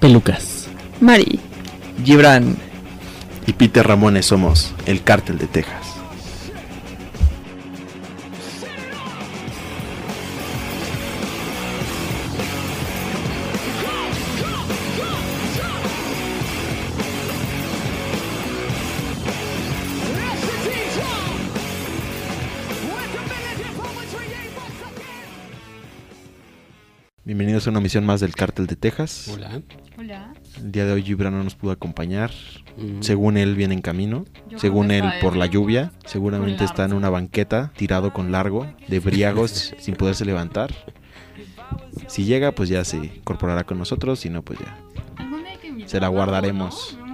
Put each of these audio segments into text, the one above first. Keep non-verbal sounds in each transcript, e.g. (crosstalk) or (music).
Pelucas. Mari. Gibran. Y Peter Ramones somos el cártel de Texas. Bienvenidos a una misión más del cártel de Texas. Hola. El día de hoy Gibran no nos pudo acompañar. Mm, Según él viene en camino. Yo Según él por la lluvia. Seguramente está en una banqueta tirado con largo de briagos (laughs) sin poderse levantar. Si llega pues ya se incorporará con nosotros. Si no pues ya. Se la guardaremos. ¿no?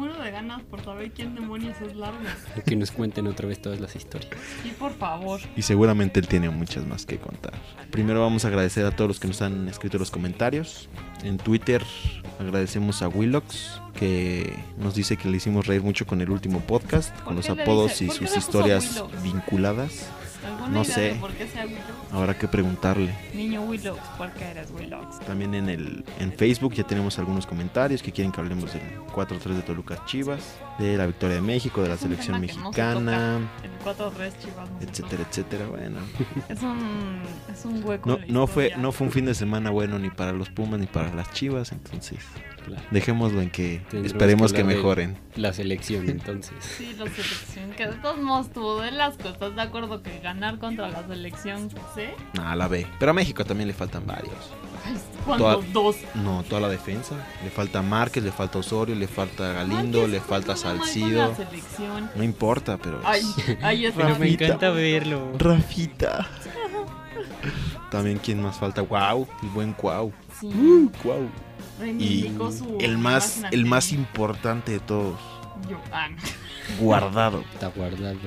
Saber quién demonios es Largo. (laughs) Que nos cuenten otra vez todas las historias. Sí, por favor. Y seguramente él tiene muchas más que contar. Primero vamos a agradecer a todos los que nos han escrito los comentarios. En Twitter agradecemos a Willox que nos dice que le hicimos reír mucho con el último podcast, ¿Por con los apodos dice- y sus historias vinculadas. ¿Alguna No sé. por qué sea Willow? Habrá que preguntarle. Niño Willow, ¿por qué eres Willow? También en el en Facebook ya tenemos algunos comentarios que quieren que hablemos del 4-3 de Toluca Chivas, de la victoria de México, de la Es selección no se mexicana, El 4 res chivas. no se etcétera, etcétera. Bueno. Es un, es un hueco. no, fue no fue un fin de semana bueno ni para los Pumas ni para las Chivas, entonces Claro. dejémoslo en que Tendremos esperemos que mejoren. La selección, entonces. (laughs) Sí, la selección. Que de todos modos tuvo de las cosas. De acuerdo que ganar contra la selección. ¿Sí? Nada, la B. Pero a México también le faltan varios. ¿Cuántos? Dos. No, toda la defensa. Le falta Márquez, le falta Osorio, le falta Galindo, Márquez le falta Salcido. la selección. No importa, pero... Ay, ay, es Pero me Rafita. encanta verlo. Rafita. (laughs) También quién más falta, Guau, el buen Guau. Sí. Guau. Y su el más el más ante importante de todos, Yo, ah, no. guardado. Está guardado.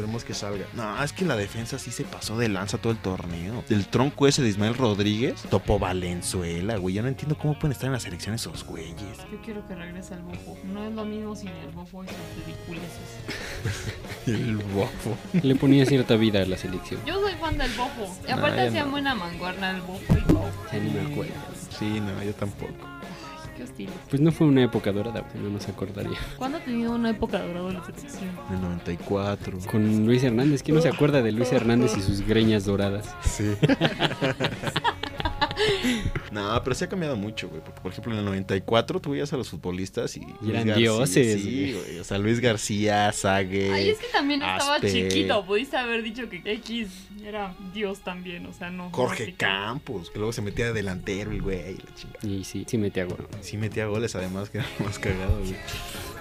Esperemos que salga. No, es que la defensa sí se pasó de lanza todo el torneo. El tronco ese de Ismael Rodríguez, Topo Valenzuela, güey. Yo no entiendo cómo pueden estar en la selección esos güeyes. Yo quiero que regrese el bofo. No es lo mismo sin el bofo y sus ridiculeces. (laughs) El bofo. Le ponía cierta vida a la selección. Yo soy fan del bofo. Y aparte yo hacía no. buena manguerna el bofo y bofo. Sí, no, yo tampoco. Ay, qué hostil. Pues no fue una época dorada, no nos acordaría. ¿Cuándo ha tenido una época dorada la selección? En el 94. Con Luis Hernández, ¿quién no se acuerda de Luis Hernández y sus greñas doradas? Sí. (laughs) (laughs) no, pero sí ha cambiado mucho, güey. Porque, por ejemplo, en el 94 tú veías a los futbolistas y. Y eran Luis García, dioses, Sí, güey. güey. O sea, Luis García, Sague. Ay, es que también estaba Aspe. chiquito. Pudiste haber dicho que X era Dios también. O sea, no. Jorge no sé. Campos, que luego se metía de delantero el güey. La chingada. Y sí, sí metía gol. Sí metía goles, además, que era más cagado, güey.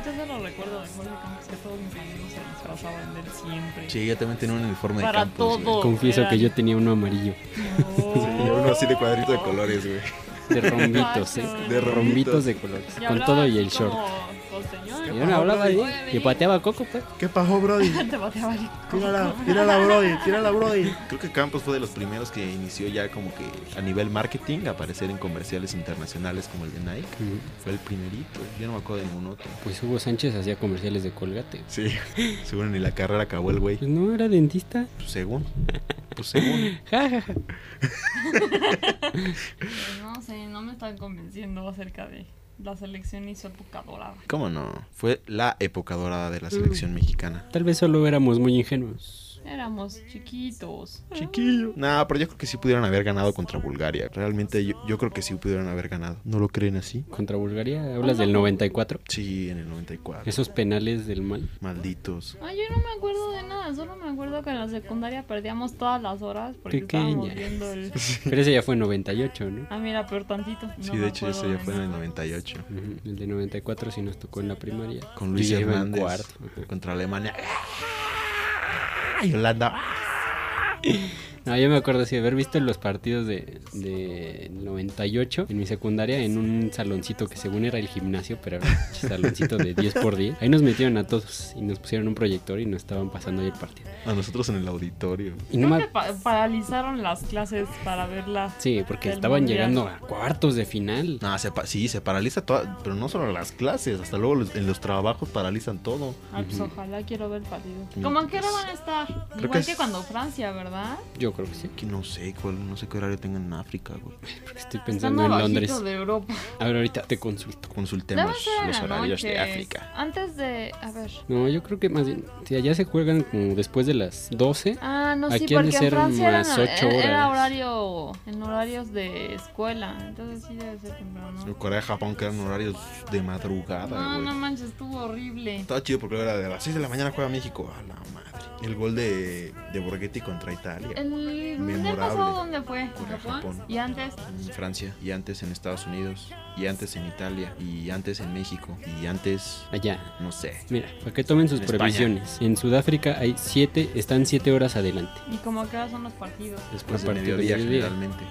Yo solo recuerdo de Jorge Campos que todos mis amigos se disfrazaban de él siempre. Sí, yo también tenía un uniforme de Para Campos, güey. todo. Confieso que yo tenía uno amarillo. No. (laughs) Sí, uno así de cuadrito de colores, güey. De (laughs) rombitos, ¿eh? De rombitos. rombitos de colores. Con todo y el short. Yo no hablaba de Y pateaba coco, pues. ¿Qué pasó, Brody? (laughs) Te pateaba el Tírala, tírala, Brody, tírala, Brody. Creo que Campos fue de los primeros que inició ya como que a nivel marketing a aparecer en comerciales internacionales como el de Nike. Fue el primerito, yo no me acuerdo de ningún otro. Pues Hugo Sánchez hacía comerciales de colgate. Sí, (laughs) según ni la carrera acabó el güey. Pues no era dentista. Pues según, pues según. (laughs) Ja, ja, ja. Pues no sé, no me están convenciendo acerca de la selección su época dorada. ¿Cómo no? Fue la época dorada de la selección mexicana. Tal vez solo éramos muy ingenuos. Éramos chiquitos. Chiquillo. No, pero yo creo que sí pudieron haber ganado contra Bulgaria. Realmente yo, yo creo que sí pudieron haber ganado. ¿No lo creen así? Contra Bulgaria, hablas del 94. Sí, en el 94. Esos penales del mal. Malditos. Ay, yo no me acuerdo de nada, solo me acuerdo que en la secundaria perdíamos todas las horas porque Pequeña. estábamos viendo el... (laughs) Pero ese ya fue en 98, ¿no? Ah, mira, peor tantito. Sí, No me de hecho ese ya fue en el nada. 98. Ujú, El de 94 sí nos tocó en la primaria. Con Luis Hernández cuarto. Ajá. Contra Alemania. Y Holanda. No, yo me acuerdo sí, de haber visto los partidos de, de 98 en mi secundaria en un saloncito que según era el gimnasio, pero era un (laughs) saloncito de 10 por 10. Ahí nos metieron a todos y nos pusieron un proyector y nos estaban pasando ahí el partido. A nosotros en el auditorio. Y no me... pa- paralizaron las clases para verla. Sí, porque estaban mundial. llegando a cuartos de final. No, se pa- sí, se paraliza todo, pero no solo las clases, hasta luego los- en los trabajos paralizan todo. Ah, pues ojalá quiero ver el partido. ¿Cómo a qué hora van a estar? creo Igual que cuando Francia, ¿verdad? Yo creo que sí. Que no sé cuál, no sé qué horario tengan en África, güey. Porque estoy pensando en Londres. de Europa. A ver, ahorita te consulto. Consultemos los horarios de. África. Antes de. A ver. No, yo creo que más bien, si allá se juegan como después de las 12. Ah, no, sí, Aquí han de porque en ser Francia más eran- ocho era, era horas. horario. En horarios de escuela. Entonces sí debe ser temprano. En Corea, Japón, que eran horarios de madrugada, No, güey. no manches, estuvo horrible. Estaba chido porque era de las 6 de la mañana juega México. A la madre. El gol de, de Borghetti contra Italia. El mundial Memorable. pasado, ¿dónde fue? ¿En Corea, Japón? Japón. Y antes. En Francia, y antes en Estados Unidos, y antes en Italia, y antes en México, y antes, Allá. no sé. Mira, para que tomen sus En España. previsiones. En Sudáfrica hay siete, están siete horas adelante. ¿Y como ahora son los partidos? Después A de partir de mediodía mediodía. generalmente.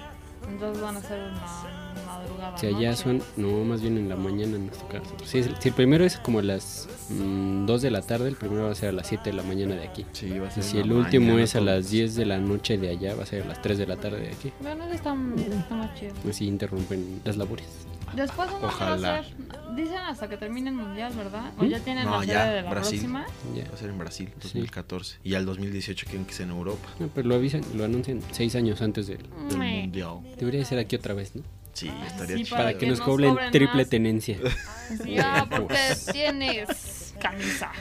Entonces van a ser una madrugada. Si allá noche. son, no, más bien en la mañana toca a nosotros. Si, si el primero es como a las 2 de la tarde, el primero va a ser a las 7 de la mañana de aquí. Sí, va a Y ser si el último es a las 10 de la noche de allá, va a ser a las 3 de la tarde de aquí. Bueno, eso está, está más chido. Así interrumpen las labores. Después uno qué va a Ojalá. hacer. Dicen hasta que termine el mundial, ¿verdad? O ¿Mm? ya tienen No, la ya, de la Brasil. próxima. Ya. Va a ser en Brasil, Sí. 2014. Y al 2018 quieren que sea en Europa. No, pero lo avisan, lo anuncian 6 años antes de... Del Meh. Mundial. Debería ser aquí otra vez, ¿no? Sí, estaría sí, chido. Para que que nos cobren cobren triple más. tenencia. Sí, ah, porque (laughs) tienes camisa.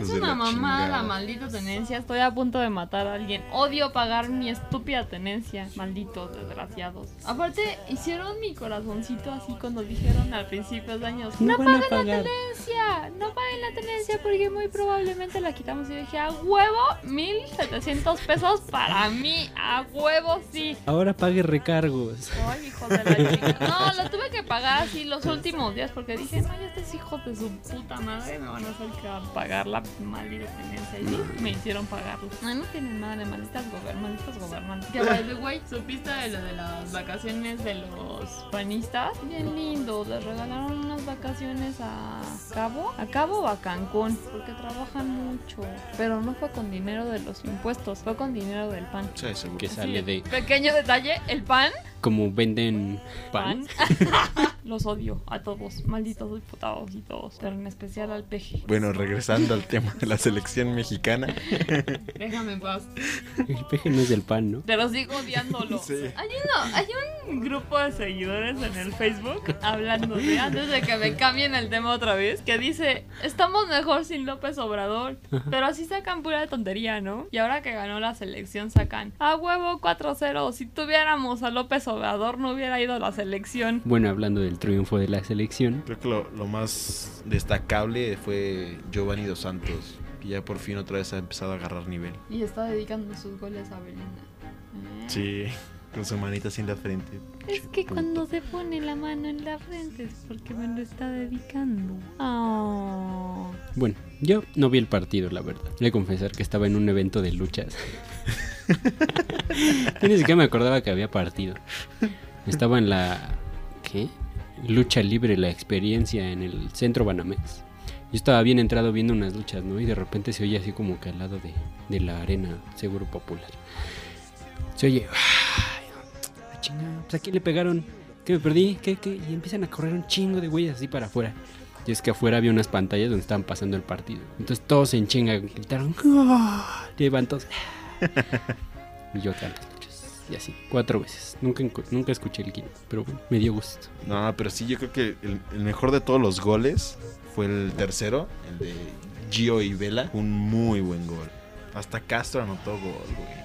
Es de una la mamada, chingada. maldita tenencia. Estoy a punto de matar a alguien. Odio pagar mi estúpida tenencia. Malditos desgraciados. Aparte, hicieron mi corazoncito así cuando dijeron al principio de años: No No, paguen la tenencia, no paguen la tenencia porque muy probablemente la quitamos. Y dije: A huevo, 1700 pesos para mí. A huevo, sí. Ahora pague recargos. Ay, hijo de la chica. No, lo tuve que pagar así los últimos días porque dije, no, ya estos hijos de su puta madre me van a hacer que a pagar la tenencia. Y sí, me hicieron pagarlo. No tienen nada de malditas, gober malditas gobernantes. Que by the way, ¿supiste de lo de las vacaciones de los panistas? Bien lindo, les regalaron unas vacaciones a Cabo, a Cabo o a Cancún, porque trabajan mucho. Pero no fue con dinero de los impuestos, fue con dinero del pan. Sí, seguro. Que sale Sí, de... Pequeño detalle, el pan Como venden pan. (laughs) Los odio a todos, malditos diputados y todos, pero en especial al peje. Bueno, regresando al tema (laughs) de la selección mexicana. Déjame en paz. El peje no es del pan, ¿no? Pero sigo odiándolo. Sí. Hay, uno, hay un grupo de seguidores en el Facebook hablando de antes de que me cambien el tema otra vez, que dice, estamos mejor sin López Obrador, pero así sacan pura tontería, ¿no? Y ahora que ganó la selección sacan, a huevo 4-0, si tuviéramos a López Obrador no hubiera ido a la selección. Bueno, hablando del triunfo de la selección, Creo que lo, lo más destacable fue Giovanni Dos Santos, que ya por fin otra vez ha empezado a agarrar nivel. Y está dedicando sus goles a Belinda. ¿Eh? Sí, con su manita así en la frente. Es que cuando se pone la mano en la frente es porque me lo está dedicando. Oh. bueno, yo no vi el partido, la verdad. De confesar que estaba en un evento de luchas. (laughs) Yo ni siquiera me acordaba que había partido. Estaba en la... ¿Qué? Lucha libre, la experiencia en el centro Banamex. Yo estaba bien entrado viendo unas luchas, ¿no? Y de repente se oye así como que al lado de, de la arena Seguro Popular. Se oye... "Ay, chingada, pues aquí le pegaron. ¿Qué me perdí? ¿Qué, qué? Y empiezan a correr un chingo de güeyes así para afuera. Y es que afuera había unas pantallas donde estaban pasando el partido. Entonces todos en chinga gritaron. ¡Gol! Llevan todos. y yo luchas. Y así, cuatro veces. Nunca, nunca escuché el quinto, pero bueno, me dio gusto. No, pero sí, yo creo que el mejor de todos los goles fue el tercero, el de Gio y Vela. Un muy buen gol. Hasta Castro anotó gol, güey.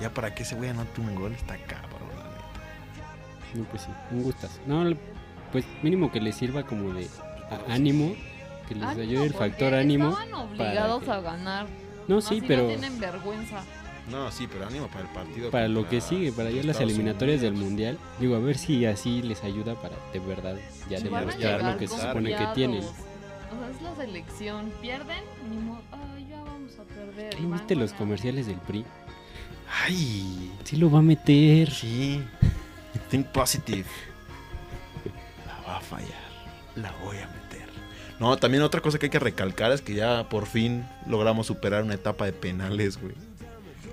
Ya para que ese güey anote un gol está cabrón, la neta. No, pues sí, un gustazo. No, le- pues mínimo que les sirva como de ánimo, que les Ánimo, ayude el factor ánimo. Estaban obligados que- a ganar. No, sí, Así pero No tienen vergüenza. No, sí, pero ánimo para el partido. para lo que sigue, para ya las eliminatorias del mundial, digo, a ver si así les ayuda para de verdad ya demostrar lo que se supone que tienen. O sea, es la selección. Pierden, ni modo. Ay, ya vamos a perder. Y ¿No van viste los comerciales del PRI? Ay, Sí lo va a meter. sí. Think positive. La va a fallar. La voy a meter. No, también otra cosa que hay que recalcar es que ya por fin logramos superar una etapa de penales, güey.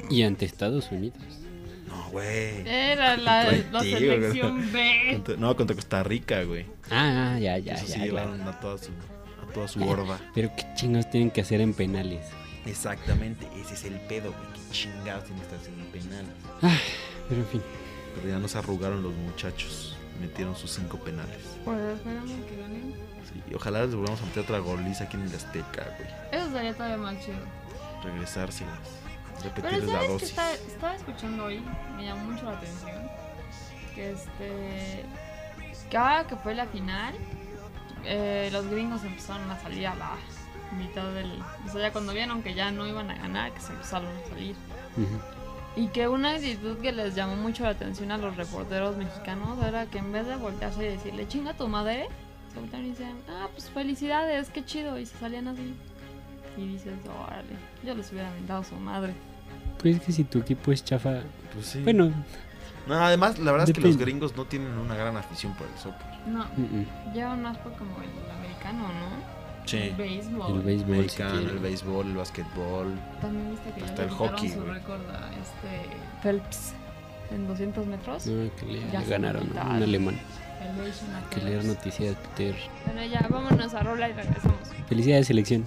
Y ante Estados Unidos. No, güey. Era (laughs) la, selección B. Contra- no, contra Costa Rica, güey. Ah, ya, ya, Eso sí ya. claro. llevaron a toda su, toda su horda. (laughs) Pero qué chingos tienen que hacer en penales. Exactamente, ese es el pedo, güey. Qué chingados tiene que estar haciendo penal. Pero en fin. Pero ya nos arrugaron los muchachos. Metieron sus cinco penales. Pues esperamos que ganen. Sí, y ojalá les volvamos a meter otra goliza aquí en el Azteca, güey. Eso sería todavía más chido. Regresárselas. Pero Repetirles la sabes que dosis. estaba, estaba escuchando hoy, me llamó mucho la atención, que este, que ahora que fue la final, eh, los gringos empezaron a salir a la mitad del, o sea, ya cuando vieron que ya no iban a ganar, que se empezaron a salir. Y que una actitud que les llamó mucho la atención a los reporteros mexicanos era que en vez de voltearse y decirle chinga tu madre, se voltearon y dicen, ah, pues felicidades, qué chido, y se salían así. Y dices, órale, yo les hubiera aventado su madre. Pues es que si tu equipo es chafa. Pues sí. Bueno, No, además, la verdad es que los gringos no tienen una gran afición por el soccer. No, llevan más por como el americano, ¿no? Sí. El béisbol. el béisbol. si Americano, quieren. el béisbol, el básquetbol. También viste que ya Hasta le el hockey, su récord a este Phelps en 200 metros. No, que le, Ya le ganaron, quitaron. Un alemán. El Que leer noticias, Peter. Bueno, ya, vámonos a rola y regresamos. Felicidades, selección.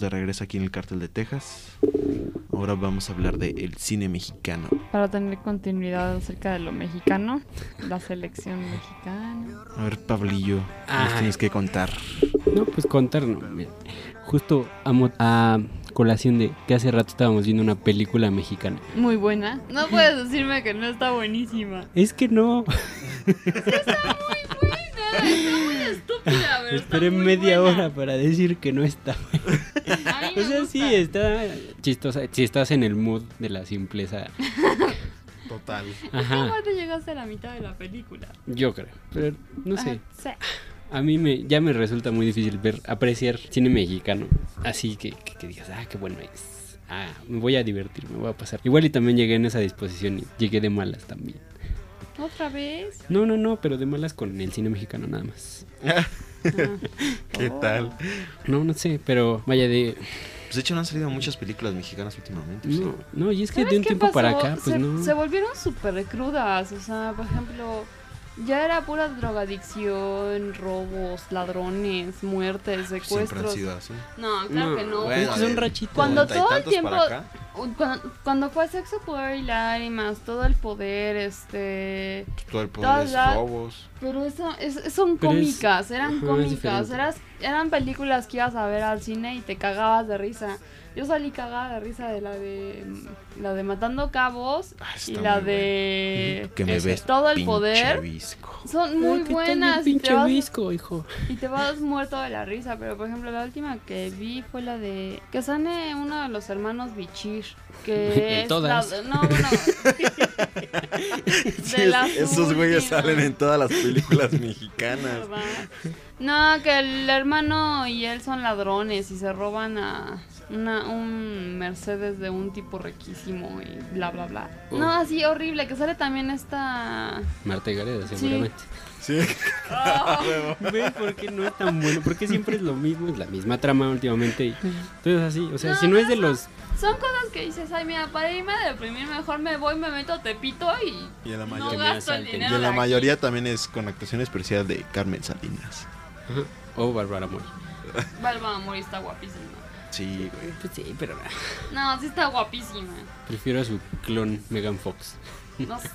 Estamos de regreso aquí en el Cártel de Texas. Ahora vamos a hablar del cine mexicano. Para tener continuidad acerca de lo mexicano, la selección mexicana. A ver, Pablillo, nos Ay. tienes que contar. No, pues contar, no. mira. Justo a, a colación de que hace rato estábamos viendo una película mexicana. Muy buena. No puedes decirme que no está buenísima. Es que no. Está muy estúpida, pero está Esperé muy media buena. hora para decir que no está. A mí me (laughs) O sea, gusta. sí, está chistosa. Si estás en el mood de la simpleza. (laughs) Total. Ajá, ¿Cómo te llegaste a la mitad de la película? yo creo. Pero no sé. Sí. A mí me, ya me resulta muy difícil ver, apreciar cine mexicano. Así que, que, que digas, ah, qué bueno es. Ah, me voy a divertir, me voy a pasar. Igual y también llegué en esa disposición y llegué de malas también. ¿Otra vez? No, no, no, pero de malas con el cine mexicano nada más. (laughs) Ah. ¿Qué Oh. tal? No, no sé, pero vaya de... Pues de hecho no han salido muchas películas mexicanas últimamente. ¿sí? No, no, y es que ¿Sabes de un tiempo para acá, pues se, no. se volvieron súper crudas. O sea, por ejemplo, ya era pura drogadicción, robos, ladrones, muertes, Siempre han secuestros. sido así. No, claro No, que no. bueno, son de rachitas. Cuando 90 y todo el tiempo- Cuando, cuando fue sexo, poder y lágrimas, todo el poder, este... todo el poder Todas es robos. Pero eso, es- son Pero es- cómicas, eran es cómicas, eras, eran películas que ibas a ver al cine y te cagabas de risa. Yo salí cagada de risa de la de la de Matando Cabos Ah, y la de Que me Esa. ves Todo el pinche poder. visco. son muy Ay, ¿qué tal el buenas y te, vas, visco, hijo. y te vas muerto de la risa. Pero por ejemplo la última que vi fue la de que sale uno de los hermanos Bichir que (laughs) es todas. la- no bueno (laughs) Sí, las esos güeyes salen en todas las películas mexicanas. No, que el hermano y él son ladrones y se roban a una, un Mercedes de un tipo riquísimo y bla, bla, bla. Oh. No, así horrible, que sale también esta... Marta Gareda, Sí. seguramente. Sí. (laughs) (laughs) ¿Ven por qué no es tan bueno? Porque siempre es lo mismo, es la misma trama últimamente. Y entonces así, o sea, No, si no es de los... Son cosas que dices, ay, mira, para irme a deprimir mejor me voy, me meto a Tepito y Y en la no gasto el y dinero en la aquí. mayoría también es con actuación especial de Carmen Salinas. Ajá. O Bárbara Mori. Balba Amor está guapísima. Sí, güey. Pues sí, pero No, sí está guapísima. prefiero a su clon Megan Fox. No sé.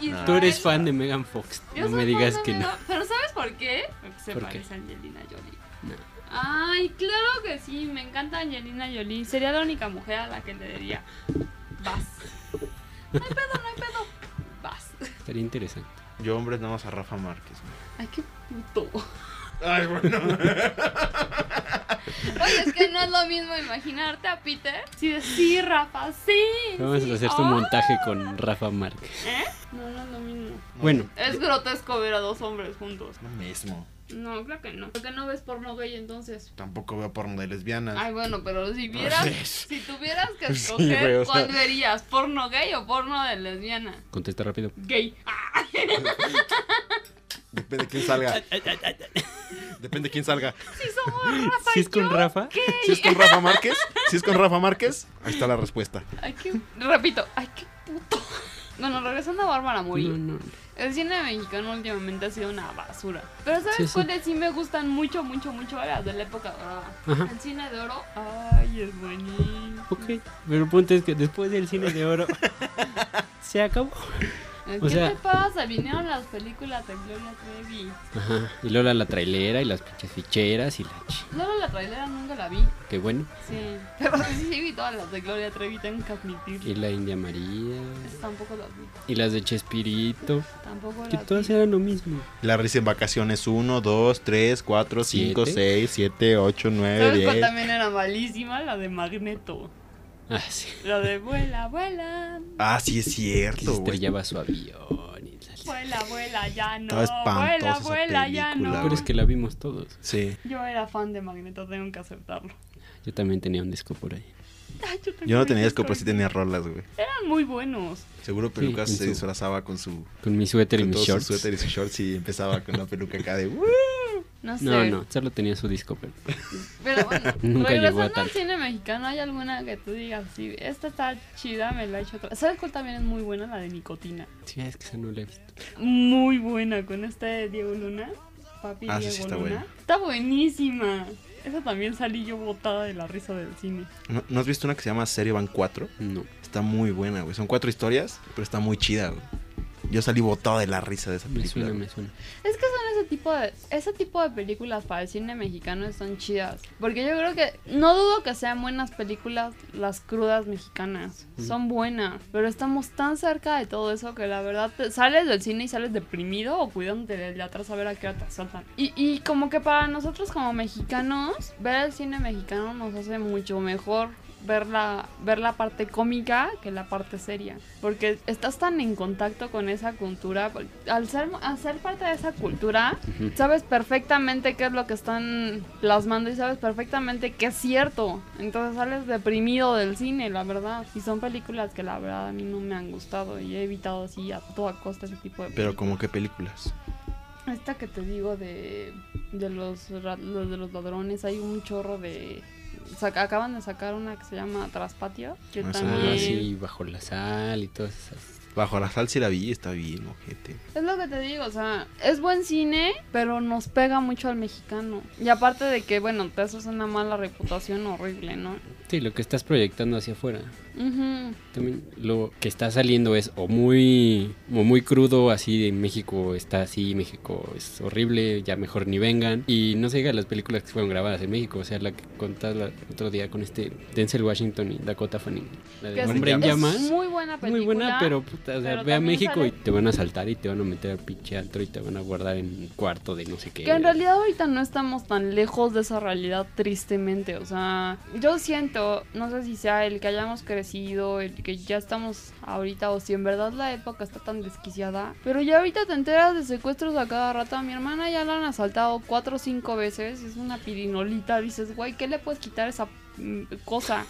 No. Tú eres fan de Megan Fox. Yo No me digas fan de que no. Pero ¿sabes por qué? Porque se ¿Por qué? parece a Angelina Jolie. No. Ay, claro que sí, me encanta Angelina Jolie. Sería la única mujer a la que le diría, vas. No hay pedo, no hay pedo. Vas. Estaría interesante. Yo, hombre, nada más a Rafa Márquez. Ay, qué puto. Ay, bueno. Oye, (laughs) es que no es lo mismo imaginarte a Peter. Sí, de, sí, Rafa, sí. Vamos sí. a hacer su Ah, montaje con Rafa Márquez. ¿Eh? No, no es lo mismo. Bueno, Es grotesco ver a dos hombres juntos. Lo mismo. No, creo que no. ¿Por qué no ves porno gay entonces? Tampoco veo porno de lesbianas. Ay, bueno, pero si vieras, (laughs) si tuvieras que Sí, escoger, güey, o sea- ¿cuál verías? ¿Porno gay o porno de lesbiana? contesta rápido. Gay. Ah, (laughs) Depende de quién salga. Depende de quién salga. si somos (laughs) Rafa Si y es con yo, Rafa, ¿qué? Si es con Rafa Márquez, si es con Rafa Márquez, ahí está la respuesta. Ay, qué... Repito, ay, qué puto. Bueno, regresando a Bárbara Mori. no, no. El cine mexicano últimamente ha sido una basura. Pero ¿sabes Sí, cuáles sí me gustan mucho, mucho, mucho? Las de la época dorada. El cine de oro. Ay, es buenísimo. Ok, pero el punto es que después del cine de oro (laughs) se acabó. ¿Qué O sea- te pasa? Vinieron las películas de Gloria Trevi. Ajá, y Lola la trailera y las pinches ficheras y la ch... Luego la trailera nunca la vi. Qué bueno. Sí. Pero sí, (laughs) sí vi todas las de Gloria Trevi, tengo que admitir. Y la India María. Esas tampoco las vi. Y las de Chespirito. Tampoco Que las todas vi. eran lo mismo. La risa en vacaciones 1, 2, 3, 4, 5, Siete. 6, 7, 8, 9, ¿Sabes cuál 10. también era malísima? La de Magneto. Ah, sí. La de vuela, vuela. Ah, sí es Que se cierto, güey. estrellaba su avión y tal. Vuela, vuela, ya no. Estaba espantosa Vuela, esa vuela, ya no. Pero es que la vimos todos. Sí. Yo era fan de Magneto, tengo que aceptarlo. Yo también tenía un disco por ahí. Ay, yo, Yo no tenía disco pero sí tenía rolas, güey. Eran muy buenos. Seguro Pelucas en se su- disfrazaba con su, Con mi suéter y mis todo su shorts. suéter y sus shorts y empezaba con la peluca acá de... (laughs) No sé. No, no, solo tenía su disco, pero (laughs) Pero bueno, (laughs) Nunca llegó a regresando al cine mexicano, ¿hay alguna que tú digas, sí, esta está chida, me la he hecho otra? ¿Sabes cuál también es muy buena? La de Nicotina. sí, es que esa no la he visto. Muy buena, con este Diego Luna. Papi Ah, sí, Diego sí, está Luna. buena. Está buenísima. Esa también salí yo botada de la risa del cine. ¿No, ¿no has visto una que se llama Serie Van 4? No. Está muy buena, güey. Son cuatro historias, pero está muy chida, güey. Yo salí botado de la risa de esa Me película. suena, me suena. Es que son ese tipo de ese tipo de películas para el cine mexicano son chidas, porque yo creo que no dudo que sean buenas películas las crudas mexicanas. Son buenas, pero estamos tan cerca de todo eso que la verdad te sales del cine y sales deprimido o cuidándote de atrás a ver a qué hora te asaltan. Y, y como que para nosotros como mexicanos ver el cine mexicano nos hace mucho mejor ver la, ver la parte cómica que la parte seria. Porque estás tan en contacto con esa cultura. Al ser, al ser parte de esa cultura, sabes perfectamente qué es lo que están plasmando y sabes perfectamente que es cierto. Entonces sales deprimido del cine, la verdad. Y son películas que la verdad a mí no me han gustado y he evitado así a toda costa ese tipo de Pero como qué películas. esta que te digo de, de los de los ladrones, hay un chorro de... saca- acaban de sacar una que se llama Traspatio, que Ah, también... Ah, sí, bajo la sal y todas esas. Bajo la sal sí la vi, está bien, ojete. Es lo que te digo, o sea, es buen cine, pero nos pega mucho al mexicano. Y aparte de que, bueno, te haces una mala reputación horrible, ¿no? Sí, lo que estás proyectando hacia afuera. Ujú. También lo que está saliendo es o muy, o muy crudo, así de México está así, México es horrible, ya mejor ni vengan. Y no se diga las películas que fueron grabadas en México, o sea, la que contaste el otro día con este Denzel Washington y Dakota Fanning. La de Hombre en Llamas. muy buena película. Muy buena, pero puta, o sea, pero ve a México sale- y te van a saltar y te van a meter al pinche antro y te van a guardar en un cuarto de no sé qué. Que en realidad ahorita no estamos tan lejos de esa realidad, tristemente. O sea, yo siento, no sé si sea el que hayamos crecido, el que ya estamos ahorita, o si en verdad la época está tan desquiciada. Pero ya ahorita te enteras de secuestros a cada rato. A mi hermana ya la han asaltado cuatro o cinco veces. Es una pirinolita. Dices, güey, ¿qué le puedes quitar esa mm, cosa?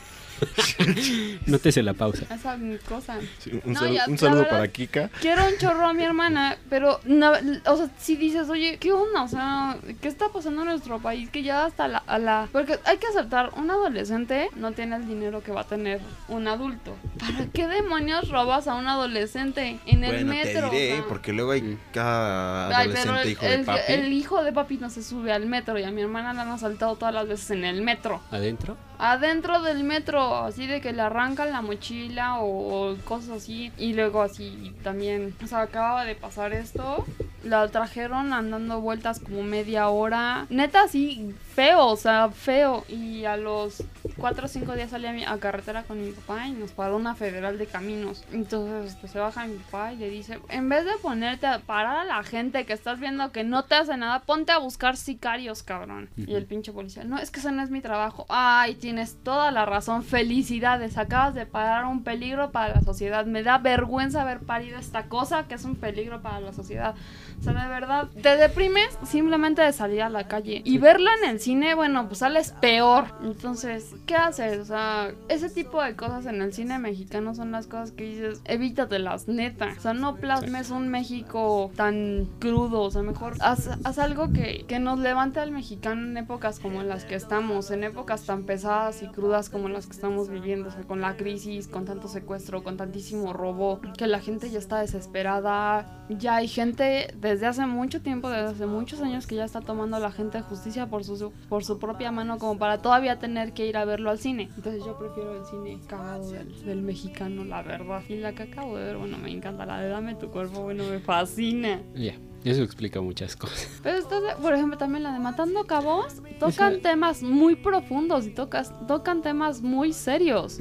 (laughs) Nótese la pausa. Esa cosa. un, No, salu- ya, un saludo verdad- para Kika. Quiero un chorro a mi hermana, pero, no, o sea, si dices, oye, ¿qué onda? O sea, ¿qué está pasando en nuestro país? Que ya hasta la, a la... Porque hay que aceptar, un adolescente no tiene el dinero que va a tener un adulto. ¿Para qué demonios robas a un adolescente en el Bueno, metro? te diré, O sea, porque luego hay cada ay, adolescente el, hijo de papi. el hijo de papi no se sube al metro y a mi hermana la han asaltado todas las veces en el metro. ¿Adentro? Adentro del metro, así de que le arrancan la mochila o, cosas así. Y luego así también, o sea, acababa de pasar esto. La trajeron andando vueltas como media hora. Neta, así, feo, o sea, feo. Y a los 4 o 5 días salí a, mi- a carretera con mi papá y nos paró una federal de caminos. Entonces este, se baja mi papá y le dice, en vez de ponerte a parar a la gente que estás viendo que no te hace nada, ponte a buscar sicarios, cabrón. Y el pinche policía, no, es que ese no es mi trabajo. Ay, tienes toda la razón. Felicidades, acabas de parar un peligro para la sociedad. Me da vergüenza haber parido esta cosa que es un peligro para la sociedad. O sea, de verdad, te deprimes simplemente de salir a la calle. Y verla en el cine, bueno, pues sales peor. Entonces, ¿qué haces? O sea, ese tipo de cosas en el cine mexicano son las cosas que dices, evítatelas, neta. O sea, no plasmes un México tan crudo. O sea, mejor haz, haz algo que, que nos levante al mexicano en épocas como en las que estamos, en épocas tan pesadas y crudas como las que estamos viviendo. O sea, con la crisis, con tanto secuestro, con tantísimo robo, que la gente ya está desesperada. Ya hay gente desde hace mucho tiempo, desde hace muchos años, que ya está tomando la gente justicia por su, por su propia mano, como para todavía tener que ir a verlo al cine. Entonces yo prefiero el cine cagado del, del mexicano, la verdad. Y la que acabo de ver, bueno, me encanta. La de Dame tu cuerpo, bueno, me fascina. Ya, eso explica muchas cosas. Pero esto, de- por ejemplo, también la de Matando Cabos, tocan Esa- temas muy profundos y tocas, tocan temas muy serios.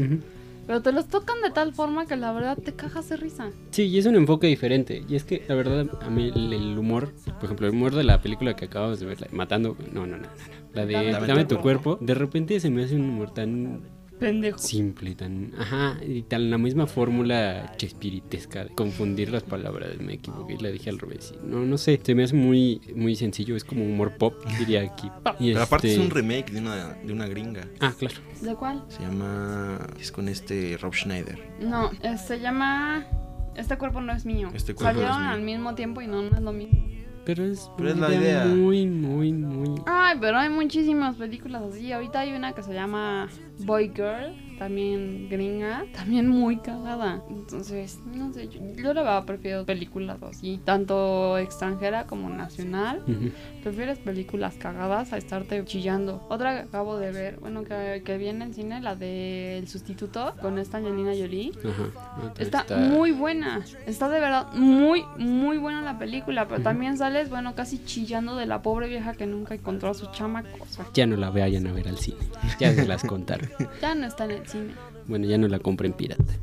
Pero te los tocan de tal forma que la verdad te cajas de risa. Sí, y es un enfoque diferente. Y es que, la verdad, a mí el, el humor, por ejemplo, el humor de la película que acabamos de ver, la Matando, no, no, no, no, no. La de Dame Dame, tu tu cuerpo, de repente se me hace un humor tan Pendejo. simple, tan, ajá, y tan la misma fórmula chespiritesca de confundir las palabras. Me equivoqué, la dije al revés. y No, no sé, se me hace muy, muy sencillo, es como humor pop, diría aquí. (laughs) Y Pero aparte es este- un remake de una, de una gringa. Ah, claro. ¿De cuál? Se llama... Es con este Rob Schneider. No, eh, se llama Este cuerpo no es mío. Este cuerpo no es Salieron mío. al mismo tiempo y no, no es lo mismo. Pero es, Pero es la idea. muy, muy, muy... Ay, pero hay muchísimas películas así. Ahorita hay una que se llama Boy Girl, también gringa, (laughs) también muy cagada. Entonces, no sé, yo, yo la verdad prefiero películas así, tanto extranjera como nacional. Prefieres películas cagadas a estarte chillando. Otra que acabo de ver, bueno, que, que viene en cine, la de El Sustituto, con esta Angelina Jolie. Ajá. Está, muy buena. Está de verdad muy, muy buena la película. Pero también sales, bueno, casi chillando de la pobre vieja que nunca encontró a su chamaco. O sea, Ya no la vayan a ver al cine. Ya se las contaron. (laughs) ya no está en el cine. Bueno, ya no la compren pirata.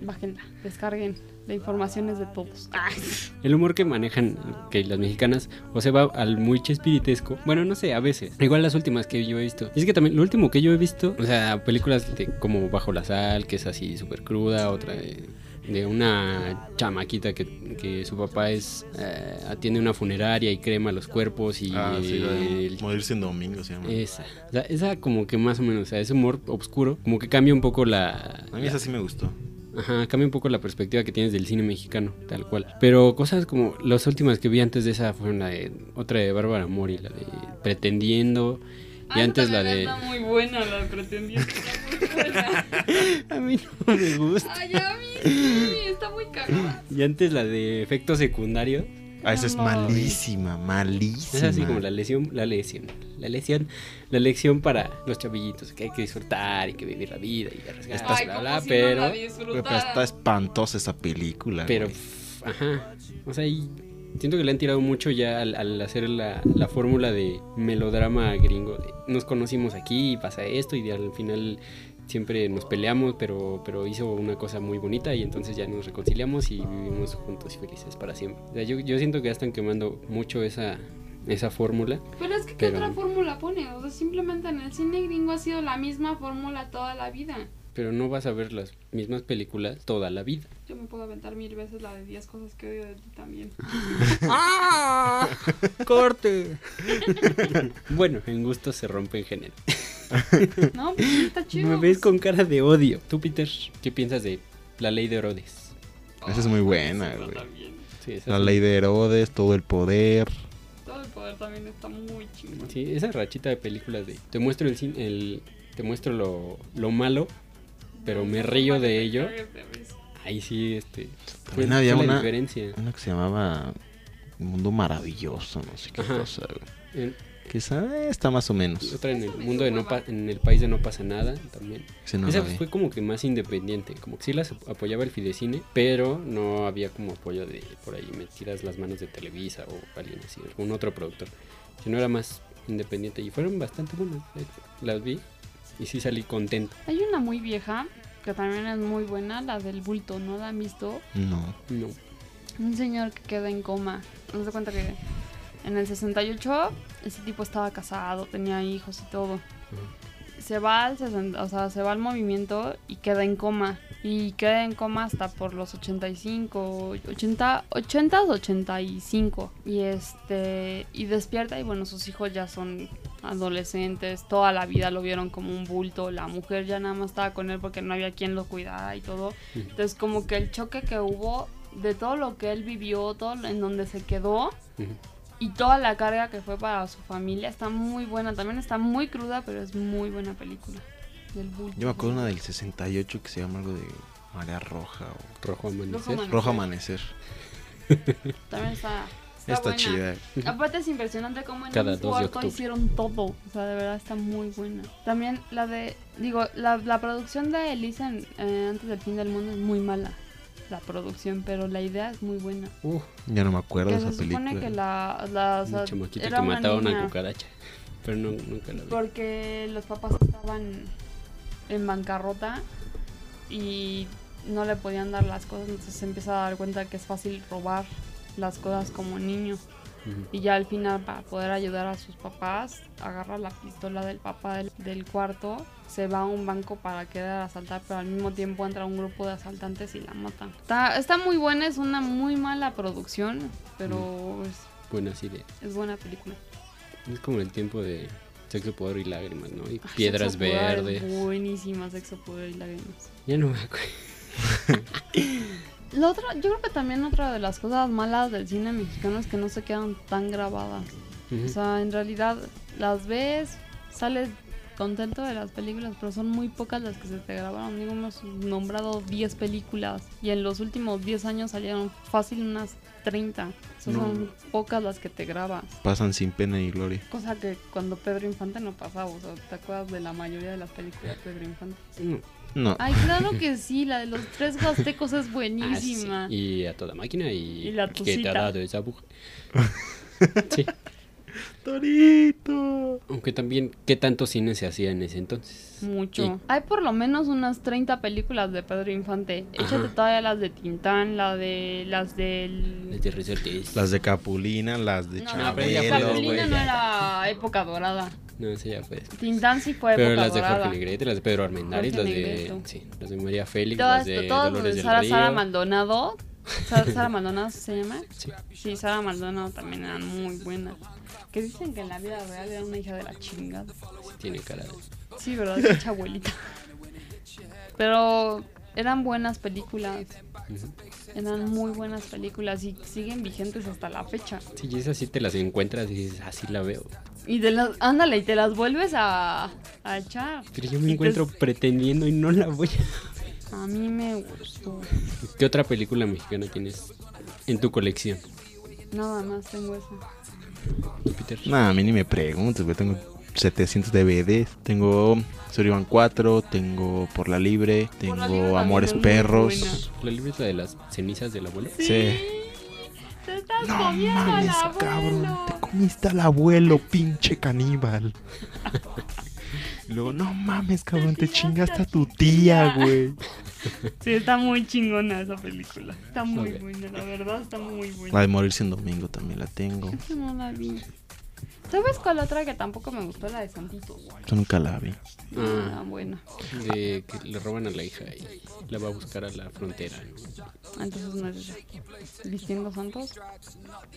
Bájenla, descarguen La información es de todos. Ay, El humor que manejan que las mexicanas o se va al muy chespiritesco. Bueno, no sé, a veces. Igual las últimas que yo he visto. Y es que también lo último que yo he visto, o sea, películas de como Bajo la Sal, que es así súper cruda, otra de, de una chamaquita que, que su papá es eh, atiende una funeraria y crema los cuerpos y Ah, sí, el- Morirse en domingo se llama. esa, o sea, esa como que más o menos, o sea, ese humor oscuro, como que cambia un poco la, A mí esa sí me gustó. Ajá, cambia un poco la perspectiva que tienes del cine mexicano, tal cual. Pero cosas como las últimas que vi antes de esa fueron la de otra de Bárbara Mori, la de Pretendiendo. Y Ay, antes la de. Está muy buena la pretendiente. Está muy buena. (laughs) A mí no me gusta. Ay, a mí sí, está muy cagada. Y antes la de efecto secundario. Ah, esa es malísima, malísima. Es así como la lesión, la lesión, la lesión, la lección para los chavillitos, que hay que disfrutar y que vivir la vida y arriesgar, Ay, bla, bla, si pero, no la Güey, pero disfrutara. está espantosa esa película. pero, pff, ajá, o sea, y siento que le han tirado mucho ya al, al hacer la, la fórmula de melodrama gringo, de nos conocimos aquí y pasa esto y al final siempre nos peleamos, pero, pero hizo una cosa muy bonita y entonces ya nos reconciliamos y vivimos juntos y felices para siempre. O sea, yo, yo siento que ya están quemando mucho esa, esa fórmula. Pero es que, ¿qué Pero- otra fórmula pone? O sea, simplemente en el cine gringo ha sido la misma fórmula toda la vida. Pero no vas a ver las mismas películas toda la vida. Yo me puedo aventar mil veces la de 10 cosas que odio de ti también. (laughs) ¡Ah! ¡Corte! bueno, en gusto se rompe en género. (laughs) No, pues está chido. Me ves con cara de odio. Tú, Peter, ¿qué piensas de la ley de Herodes? Esa es muy buena, güey. también. Sí, esa La ley de Herodes, todo el poder. Todo el poder también está muy chingón. Sí, esa rachita de películas de... Te muestro el, el te muestro lo, lo malo, pero me río de ello. Ahí sí, este... También fue- había fue una, diferencia. una que se llamaba Un Mundo Maravilloso, no sé qué Ajá. cosa, güey. Esa eh, está más o menos. otra en el mundo de no pa- en el país de no pasa nada también. Ese no Esa fue como que más independiente, como que sí las apoyaba el Fidecine, pero no había como apoyo de por ahí metidas las manos de Televisa o alguien así, algún otro productor. Sino era más independiente y fueron bastante buenas. Las vi y sí salí contento. Hay una muy vieja que también es muy buena, la del bulto, ¿no la han visto? No. No. Un señor que queda en coma. No se cuenta que en el 68 ese tipo estaba casado, tenía hijos y todo. Se va al 60 o sea, se va al movimiento y queda en coma. Y queda en coma hasta por los 85, 80, 80, 85. Y este y despierta y bueno, sus hijos ya son adolescentes, toda la vida lo vieron como un bulto, la mujer ya nada más estaba con él porque no había quien lo cuidara y todo. Entonces como que el choque que hubo de todo lo que él vivió, todo en donde se quedó. Y toda la carga que fue para su familia está muy buena. También está muy cruda, pero es muy buena película. Del bulto. Yo me acuerdo una del 68 que se llama algo de Marea Roja o Rojo amanecer. Rojo Amanecer. También está. (laughs) Está, Está buena. chida. Aparte es impresionante cómo en Cada un 2 de cuarto hicieron todo. O sea, de verdad está muy buena. También la de, digo, la, la producción de Elisa en, eh, antes del fin del mundo es muy mala. La producción, pero la idea es muy buena. Uh, Ya no me acuerdo Que de esa se supone película. que la, la o sea, un chamaquito era que mataba una cucaracha. Pero no, nunca la vi. Porque los papás estaban en bancarrota y no le podían dar las cosas, entonces se empieza a dar cuenta que es fácil robar las cosas como niño. Y ya al final, para poder ayudar a sus papás, agarra la pistola del papá del, del cuarto, se va a un banco para querer asaltar, pero al mismo tiempo entra un grupo de asaltantes y la matan. Está, está muy buena, es una muy mala producción, pero es, Buenas ideas. es buena película. Es como el tiempo de sexo, poder y lágrimas, ¿no? Y Ay, piedras Sexo, verdes. Buenísima, sexo, poder y lágrimas. Ya no me acuerdo. (laughs) La otra, yo creo que también otra de las cosas malas del cine mexicano es que no se quedan tan grabadas. Ujú. O sea, en realidad las ves, sales contento de las películas, pero son muy pocas las que se te grabaron. Digo, hemos nombrado 10 películas y en los últimos 10 años salieron fácil unas 30. O sea, No. Son pocas las que te grabas. Pasan sin pena ni gloria. Cosa que cuando Pedro Infante no pasaba. O sea, ¿te acuerdas de la mayoría de las películas de Pedro Infante? Mm. No. Ay, claro que sí, la de los tres huastecos es (laughs) Ah, sí. buenísima. Y a toda máquina y, Y la que te ha dado esa mujer. (laughs) sí. Torito. Aunque también, ¿qué tanto cine se hacía en ese entonces? Mucho. Y- Hay por lo menos unas 30 películas de Pedro Infante. Échate Ajá. todavía las de Tintán, la de las del Desde Resortes. Las de Capulina, las de No, no, Chabelo, fue Capulina no era época dorada. No, ese ya fue. Tintán sí fue Pero época las de. Jorge Negrete, las de Pedro Armendáriz, Jorge las de, sí, las de María Félix, Todas, las de todas Dolores de del Sara, Río. (laughs) Sara Maldonado. Sara, Sara Maldonado se llama. Sí. Sí, Sara Maldonado también eran muy buenas. Que dicen que en la vida real era una hija de la chingada. Sí, tiene cara de... Sí, ¿verdad? Mucha abuelita. Pero eran buenas películas. Eran muy buenas películas y siguen vigentes hasta la fecha. Sí, y esas sí te las encuentras y dices, así la veo. Y de las, ándale, y te las vuelves a, a echar. Pero yo me Y te- encuentro pretendiendo y no la voy a... A mí me gustó. ¿Qué otra película mexicana tienes en tu colección, Nada más tengo esa. tú, Peter? Nah, a mí ni me preguntes, güey. Tengo 700 DVDs. Tengo Suriban 4, tengo Por la Libre, tengo la Libre Amores es muy Perros. buena. ¿La de las cenizas del abuelo? Sí. Te estás No comiendo mames, al abuelo. cabrón. Te comiste al abuelo, pinche caníbal. Y Luego, no mames, cabrón, te chingaste a tu tía, güey. Sí, está muy chingona esa película. Está muy buena, la verdad, está muy La buena. de morirse en domingo también la tengo. Esa no la vi. ¿Sabes cuál otra que tampoco me gustó? La de Santitos. Yo nunca la vi. Ah, Ah, buena. de que le roban a la hija y la va a buscar a la frontera. ¿no? Entonces no es. ¿Vistiendo Santos?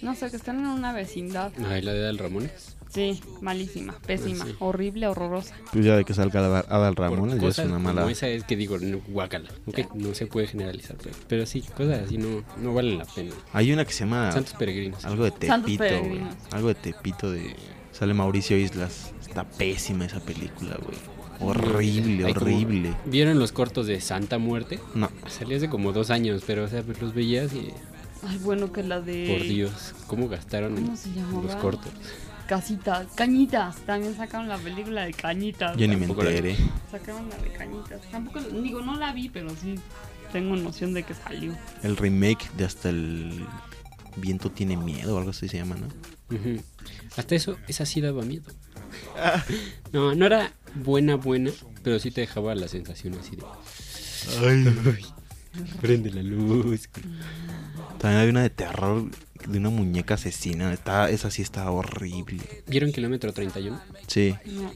No sé, que están en una vecindad. Ah, ¿y la de Adal Ramones? Sí, malísima, pésima, Sí. horrible, horrorosa. Pues ya de que salga Adal- Adal Ramones ya es una como mala. esa es que digo, no, guácala. Ok, no se puede generalizar, pero, pero sí, cosas así no, no valen la pena. Hay una que se llama Santos Peregrinos. algo de Tepito, güey. Algo de Tepito de. Sale Mauricio Islas. Está pésima esa película, güey. Horrible, Hay como- horrible. ¿Vieron los cortos de Santa Muerte? No. Salía hace como dos años, pero o sea, pues los veías y Ay, bueno, que la de... por Dios, ¿cómo gastaron ¿Cómo se llamaba? los cortos? Casitas, Cañitas. También sacaron la película de Cañitas. Yo ni me enteré. Sacaron la de Cañitas. Tampoco, digo, no la vi, pero sí tengo noción de que salió. El remake de hasta el viento tiene miedo o algo así se llama, ¿no? Ujú. Hasta eso, esa sí daba miedo. (laughs) No, no era buena, buena, pero sí te dejaba la sensación así de... Prende la luz. También hay una de terror de una muñeca asesina. Está, esa sí está horrible. ¿Vieron Kilómetro 31? Sí, No.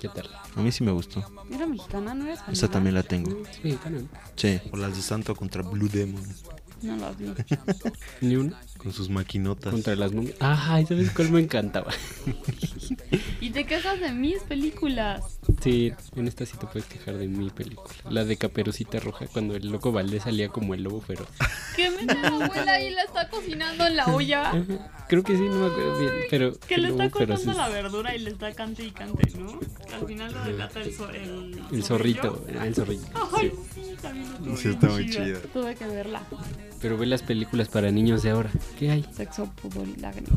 ¿Qué tal? a mí sí me gustó. ¿Era mexicana? ¿No era española? Esa también la tengo. Es mexicana. Sí. O las de Santo contra Blue Demon. No la vi. (laughs) Ni una. Con sus maquinotas. Contra las momias. Ay, ¿sabes cuál me encantaba? (laughs) y te quejas de mis películas. Sí, en esta sí te puedes quejar de mi película. La de Caperucita Roja, cuando el loco Valdés salía como el lobo feroz. Mete la abuela y la está cocinando en la olla. Creo que sí, no me acuerdo bien, pero... Que el le está cortando es la verdura y le está cante y cante, ¿no? Al final lo delata el, zo- el, El zorrito, ah, el zorrito. Ay, sí. sí, también estuvo Sí, bien está muy chida. Tuve que verla. Pero ve las películas para niños de ahora. ¿Qué hay? Sexo, pudor y lágrimas.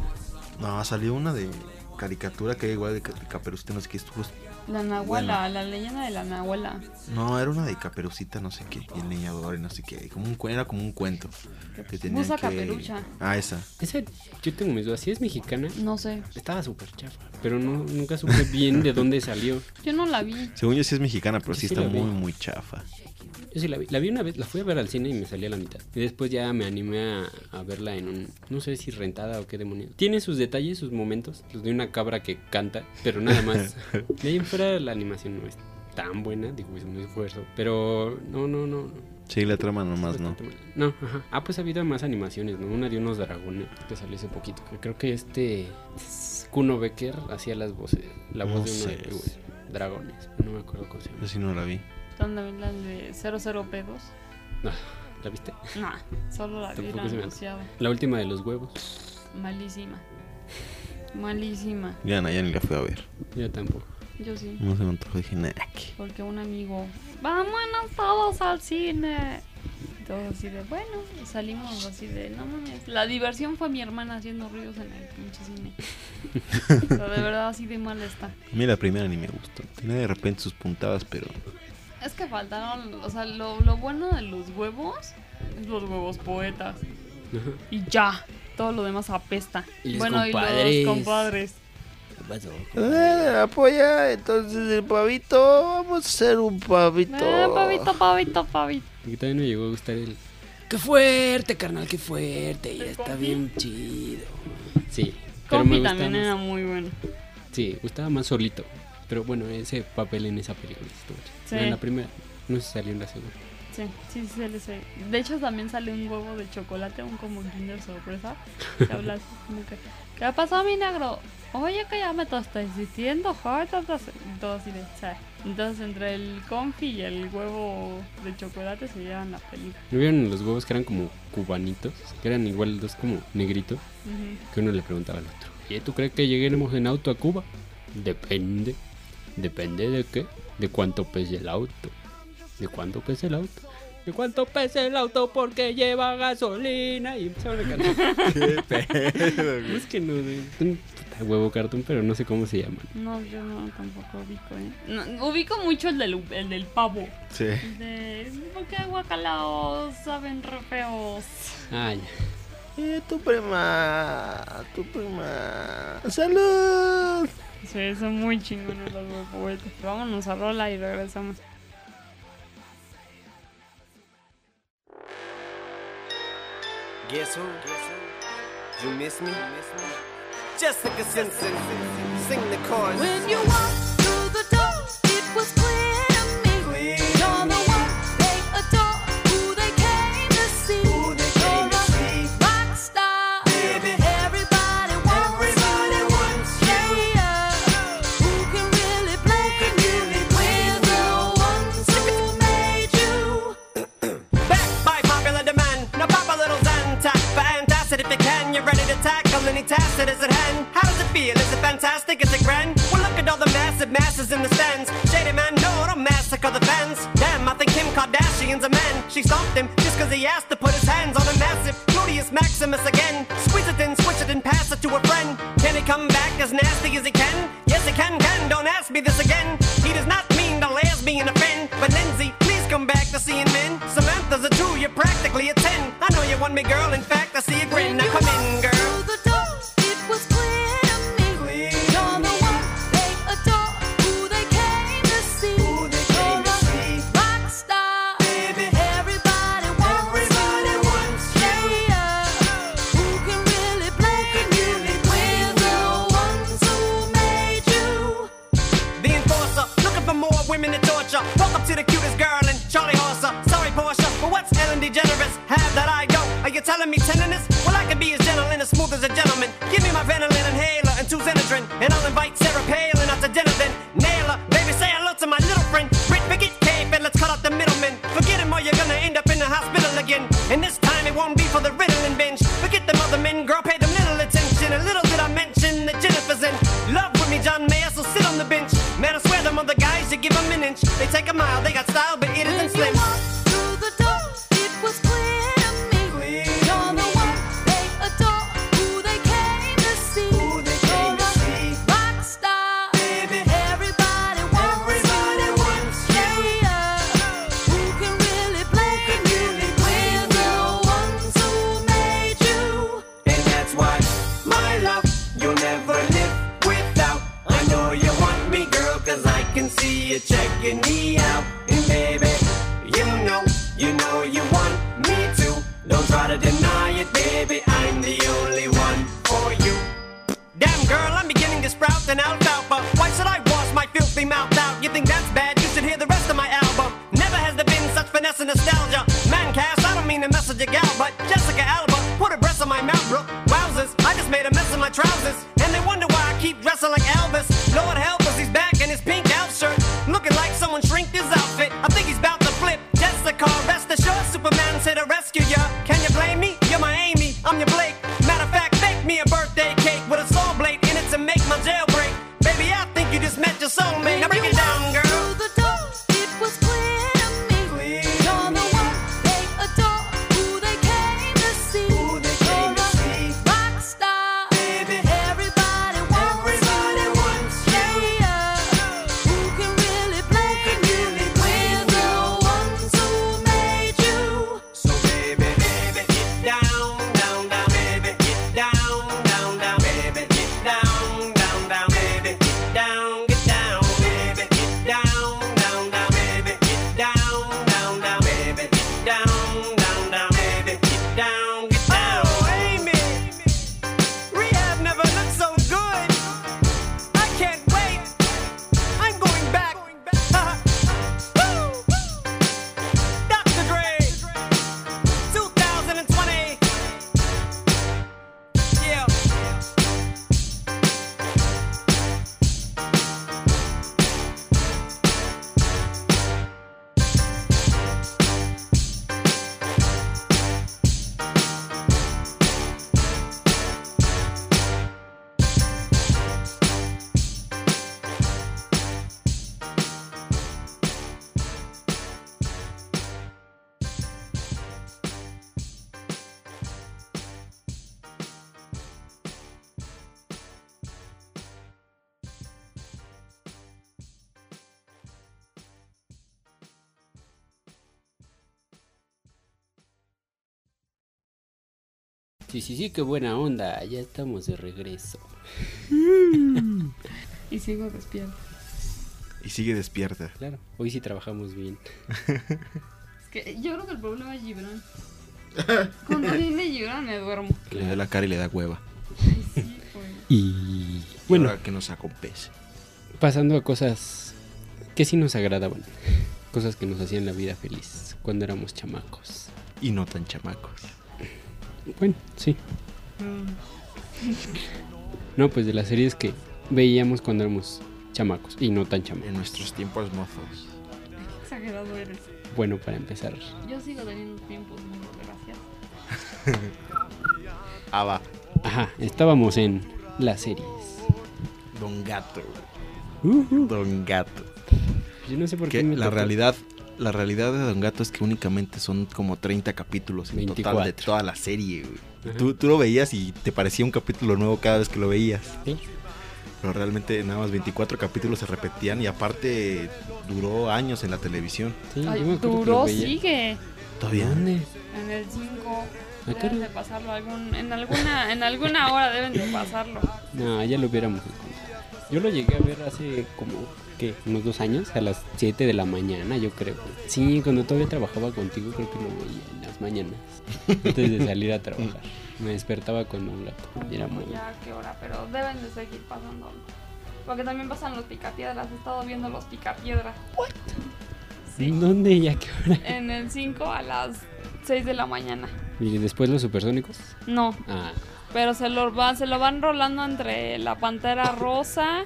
No, salió una de caricatura que era igual de Ca- de Caperucita, no sé qué. estuvo- La Nahuala, la leyenda de la Nahuala. No, era una de Caperucita, no sé qué. Y el leñador y no sé qué. Como un, era como un cuento. Que tenían Busa que... Caperucha. Ah, esa. Esa, yo tengo mis dudas. Si es mexicana, No sé. estaba súper chafa. Pero no, nunca supe bien de dónde salió. Yo no la vi. Según yo sí es mexicana, pero sí, Sí, sí está muy, muy chafa. Yo sí la vi. La vi una vez, la fui a ver al cine y me salí a la mitad. Y después ya me animé a, a verla en un. No sé si rentada o qué demonios. Tiene sus detalles, sus momentos. Los de una cabra que canta, pero nada más. (laughs) de ahí en fuera la animación no es tan buena. Digo, es un esfuerzo. Pero no, no, no. no. Sí, la trama nomás no. No, ajá. Ah, pues ha habido más animaciones, ¿no? Una de unos dragones que salió hace poquito. Creo que este. Kuno Becker hacía las voces. La voz No de uno sé. de los dragones. No me acuerdo cómo se llama. Yo sí no la vi. También la de 00P2. Ah, ¿La viste? No, solo la vi la anunciaba. La última de los huevos. Malísima. Malísima. Ya, no, ya ni la fui a ver. Yo tampoco. Yo sí. No se me antojó. Dije, ¿qué? Porque un amigo, vámonos todos al cine. Y Todos así de, bueno, y salimos así de, no mames. La diversión fue mi hermana haciendo ruidos en el pinche cine. (laughs) o sea, de verdad así de mal está. A mí la primera ni me gustó. Tiene de repente sus puntadas, pero. Es que faltaron, o sea, lo, lo bueno de los huevos es los huevos poetas. (laughs) Y ya, todo lo demás apesta. Y los bueno, y compadres. los compadres. pasó? Eh, la polla, entonces el pavito, vamos a hacer un pavito. Eh, pavito, pavito, pavito. Y también me llegó a gustar el. ¡Qué fuerte, carnal! ¡Qué fuerte! Ya está bien chido. Sí. Pero me Compi gustaba también más- era muy bueno. Sí, gustaba más solito. Pero bueno, ese papel en esa película estuvo chido. Sí. En la primera. No si salió en la segunda. Sí, sí, sí, se le sé. De hecho, también sale un huevo de chocolate, un como Kinder sorpresa. Que habla así (laughs) como que, ¿qué pasó, mi negro? Oye, que ya me te estoy diciendo, joder, entonces, "Sí". Entonces, entre el confi y el huevo de chocolate se llevan la película. ¿No vieron los huevos que eran como cubanitos? Que eran igual dos como negritos. Que uno le preguntaba al otro. ¿Y tú crees que lleguemos en auto a Cuba? Depende. ¿Depende de qué? De cuánto pese el auto. ¿De cuánto pese el auto? ¿De cuánto pese el auto? Porque lleva gasolina. Y empezaron a cantar. (laughs) Qué (laughs) pedo, güey. Es que no, de- un puta huevo cartón, pero no sé cómo se llaman. No, yo no tampoco ubico, ¿eh? No, ubico mucho el del, el del pavo. Sí. El de, ¿por qué guacalaos saben re feos? Ah, ya. Eh, tu prima, tu prima. ¡Salud! Sí, son muy chingones los huevos. Vámonos a rola y regresamos. Guess who? You miss me? Jessica Simpson. Sing the chorus. When you walked You're ready to tackle any task that is at hand. How does it feel? Is it fantastic? Is it grand? Well, look at all the massive masses in the stands. Shady man, no, don't massacre the fans. Damn, I think Kim Kardashian's a man. She stomped him just cause he asked to put his hands on a massive Gluteus Maximus again. Squeeze it in, switch it and pass it to a friend. Can he come back as nasty as he can? Yes, he can, can. Don't ask me this again. He does not mean to lesbian offend. But Lindsay, please come back to seeing men. Samantha's a two, you're practically a ten. I know you want me, girl. In fact, I see a grin. Now come DeGeneres? Have that I go. Are you telling me tenderness? Well, I can be as gentle and as smooth as a gentleman. Give me my Ventolin inhaler and two Xenadrin, and can see you checking me out. Sí, sí, sí, qué buena onda. Ya estamos de regreso. (laughs) Y sigo despierta. Y sigue despierta. Claro, hoy sí trabajamos bien. (laughs) Es que yo creo que el problema es Gibran. Cuando (laughs) viene Gibran me duermo. Le da la cara y le da hueva. Sí, pues. Y Bueno, bueno, que nos acompese. pasando a cosas que sí nos agradaban. Cosas que nos hacían la vida feliz cuando éramos chamacos. Y no tan chamacos. Bueno, sí. No, pues de las series que veíamos cuando éramos chamacos y no tan chamacos. En nuestros tiempos mozos. Exagerado eres. Bueno, para empezar. Yo sigo teniendo tiempos muy gracias. Ah, va. Ajá, estábamos en las series. Don Gato. Ujú. Don Gato. Yo no sé por qué me la tocó. realidad, la realidad de Don Gato es que únicamente son como 30 capítulos en total de 24. toda la serie, güey. Tú, tú lo veías y te parecía un capítulo nuevo cada vez que lo veías. Sí. Pero realmente nada más 24 capítulos se repetían y aparte duró años en la televisión. Sí, yo Ay, duró, sigue. ¿Todavía? ¿Dónde? En el 5. Ah, Deben de pasarlo algún, en alguna, en alguna hora deben de pasarlo. No, ya lo hubiéramos encontrado. Yo lo llegué a ver hace como, ¿qué? Unos dos años, a las 7 de la mañana, yo creo. Sí, cuando todavía trabajaba contigo, creo que lo veía en las mañanas. Antes de salir a trabajar. Me despertaba con un gato. y Era muy ya qué hora, pero deben de seguir pasando. Porque también pasan los picapiedras, he estado viendo los picapiedras. ¿Dónde y a qué hora? En el 5 a las 6 de la mañana. Y después los supersónicos. No, Ah, pero se lo, van, se lo van rolando entre la pantera rosa,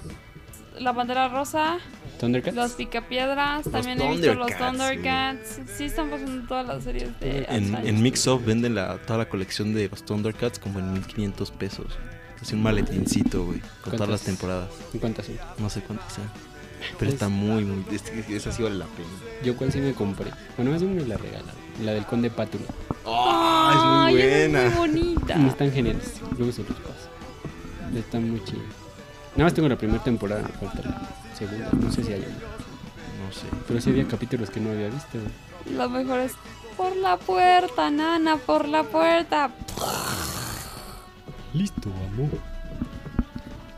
la pantera rosa, Thundercats. los picapiedras, Los también he visto los Thundercats. Sí, están pasando todas las series de En, en años. Mix-Up venden la, toda la colección de los Thundercats como en 1500 pesos. Es un maletincito, güey, con todas las temporadas. ¿Y ¿Cuántas son? No sé cuántas sean. Pero está muy, muy. es- Esa sí vale la pena. Yo cuál sí me compré. Bueno, más bien me la regalaron. La del Conde Pátula. ¡Ah! Ay, es muy buena. Es muy bonita. No están geniales. Luego se los paso. Están muy chidos. Nada más tengo la primera temporada, me falta la segunda. No sé si hay una. No sé. Pero sí había capítulos que no había visto. Lo mejor es por la puerta, nana, por la puerta. Listo, amor.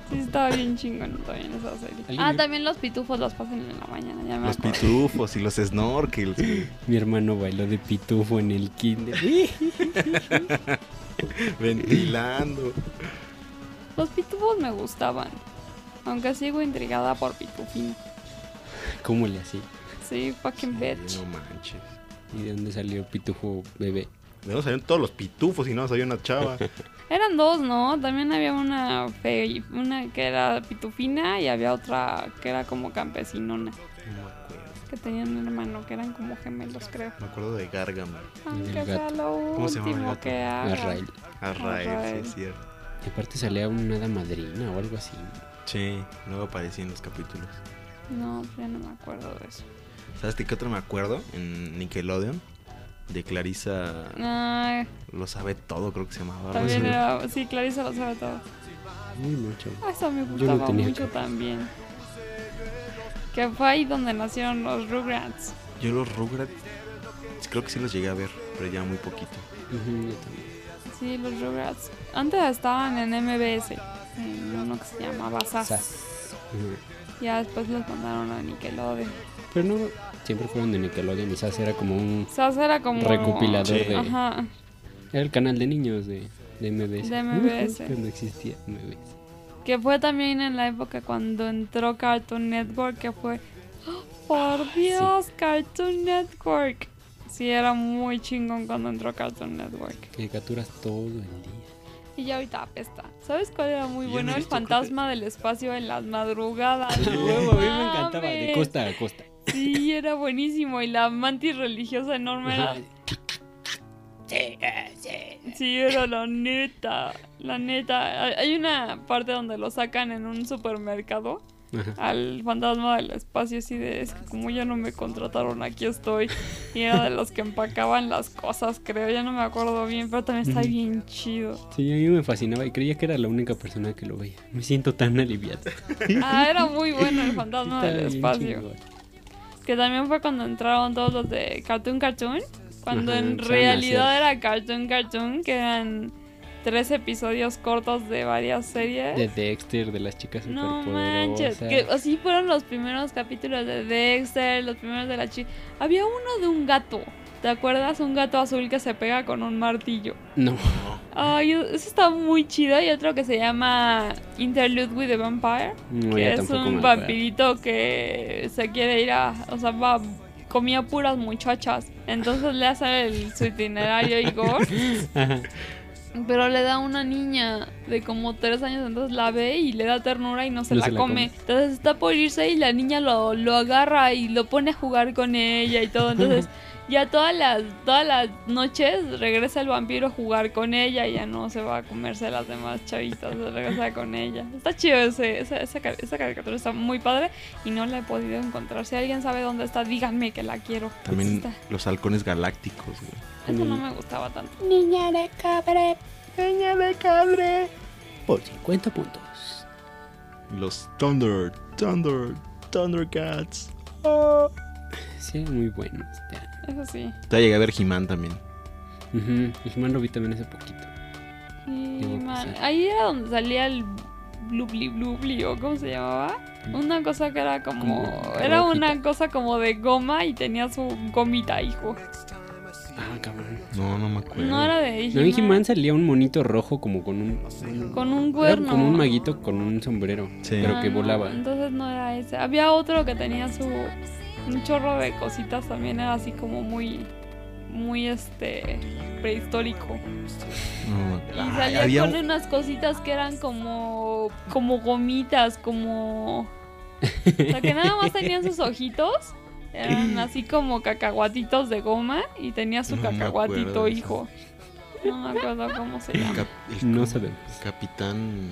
Sí, estaba bien chingón también esa serie. ¿Alguien Ah, también los pitufos los pasan en la mañana, ya me Los acuerdo. pitufos y los snorkels. (laughs) Mi hermano bailó de pitufo en el kinder. (laughs) Ventilando. Los pitufos me gustaban. Aunque sigo intrigada por pitufina. ¿Cómo le hacía? Sí, fucking bitch. No manches. ¿Y de dónde salió pitufo bebé? De dónde salieron todos los pitufos y no había una chava. (laughs) Eran dos, ¿no? También había una fe, una que era pitufina y había otra que era como campesinona. No me acuerdo. Que tenían un hermano que eran como gemelos, creo. Me acuerdo de Gargamel. Aunque el sea gato. lo ¿Cómo se gato? que haga. Arrael. Arrael, sí, es cierto. Y aparte salía una hada madrina o algo así. Sí, luego aparecía en los capítulos. No, ya no me acuerdo de eso. ¿Sabes de qué otro me acuerdo? En Nickelodeon. De Clarisa Ay, lo sabe todo, creo que se llamaba. también era. Sí, Clarisa lo sabe todo. Muy mucho. Eso me gustaba mucho acá. también. Que fue ahí donde nacieron los Rugrats. Yo los Rugrats creo que sí los llegué a ver, pero ya muy poquito. Ujú, yo también. Sí, los Rugrats. Antes estaban en MBS. En uno que se llamaba SAS. Sas. Ujú. Ya después los mandaron a Nickelodeon. Pero no, siempre fueron de Nickelodeon y Sas era como un SAS era como. recopilador Sí. de... Ajá. Era el canal de niños de, de MBS. De MBS. Cuando existía MBS. Que fue también en la época cuando entró Cartoon Network, que fue, ¡Oh, por Dios, Cartoon Network. Sí, era muy chingón cuando entró Cartoon Network. Caricaturas todo el día. Y ya ahorita apesta. ¿Sabes cuál era muy Yo bueno? no El fantasma del espacio en las madrugadas. (laughs) No huevo, a mí me encantaba, de costa a costa. Sí, era buenísimo. Y la mantis religiosa enorme era... Ajá. Sí, era la neta. La neta. Hay una parte donde lo sacan en un supermercado. Ajá. al fantasma del espacio así de es que como ya no me contrataron aquí estoy y era de los que empacaban las cosas creo ya no me acuerdo bien pero también está bien chido Sí, a mí me fascinaba y creía que era la única persona que lo veía. Me siento tan aliviado. ah era muy bueno el fantasma Está del espacio que también fue cuando entraron todos los de Cartoon Cartoon cuando Ajá, en realidad era Cartoon Cartoon que eran tres episodios cortos de varias series. De Dexter, de las chicas No superpoderosas. manches, que así fueron los primeros capítulos de Dexter, los primeros de la chica. Había uno de un gato, ¿te acuerdas? Un gato azul que se pega con un martillo. No. Ay, eso está muy chido. Y otro que se llama Interlude with the Vampire, No, que es un vampirito que se quiere ir a, o sea, va comía puras muchachas. Entonces le hace el, su itinerario (laughs) Igor. Pero le da una niña de como tres años, entonces la ve y le da ternura y no se, No la, se la come. come. Entonces está por irse y la niña lo, lo agarra y lo pone a jugar con ella y todo. Entonces (laughs) ya todas las, todas las noches regresa el vampiro a jugar con ella y ya no se va a comerse a las demás chavitas, se regresa con ella. Está chido ese, esa, esa, esa caricatura, está muy padre y no la he podido encontrar. Si alguien sabe dónde está, díganme que la quiero. También Está- los halcones galácticos, güey. Eso no me gustaba tanto. Niña de cabre, niña de cabre. Por 50 puntos. Los Thunder, Thunder, Thundercats. Sí, muy bueno. Este. Eso sí. Ya llegué a ver He-Man también. Ujú. He-Man lo vi también hace poquito. Y Qué guapo, man, sí. ahí era donde salía el blubli blubli o cómo se llamaba. Una cosa que era como, Como era rojita. una cosa como de goma y tenía su gomita, hijo. Ah, cabrón. No, no me acuerdo. No era de No, en He-Man, He-Man salía un monito rojo como con un... con un cuerno. como un maguito con un sombrero, Sí. pero Ah, que no, volaba. entonces no era ese. Había otro que tenía su un chorro de cositas también era así como muy muy este prehistórico. No, Y ay, salía había con un- unas cositas que eran como como gomitas, como o sea, que nada más tenían sus ojitos. Eran (laughs) así como cacahuatitos de goma y tenía su No cacahuatito, hijo. No me acuerdo cómo se el llama. cap- el No sabemos. Capitán.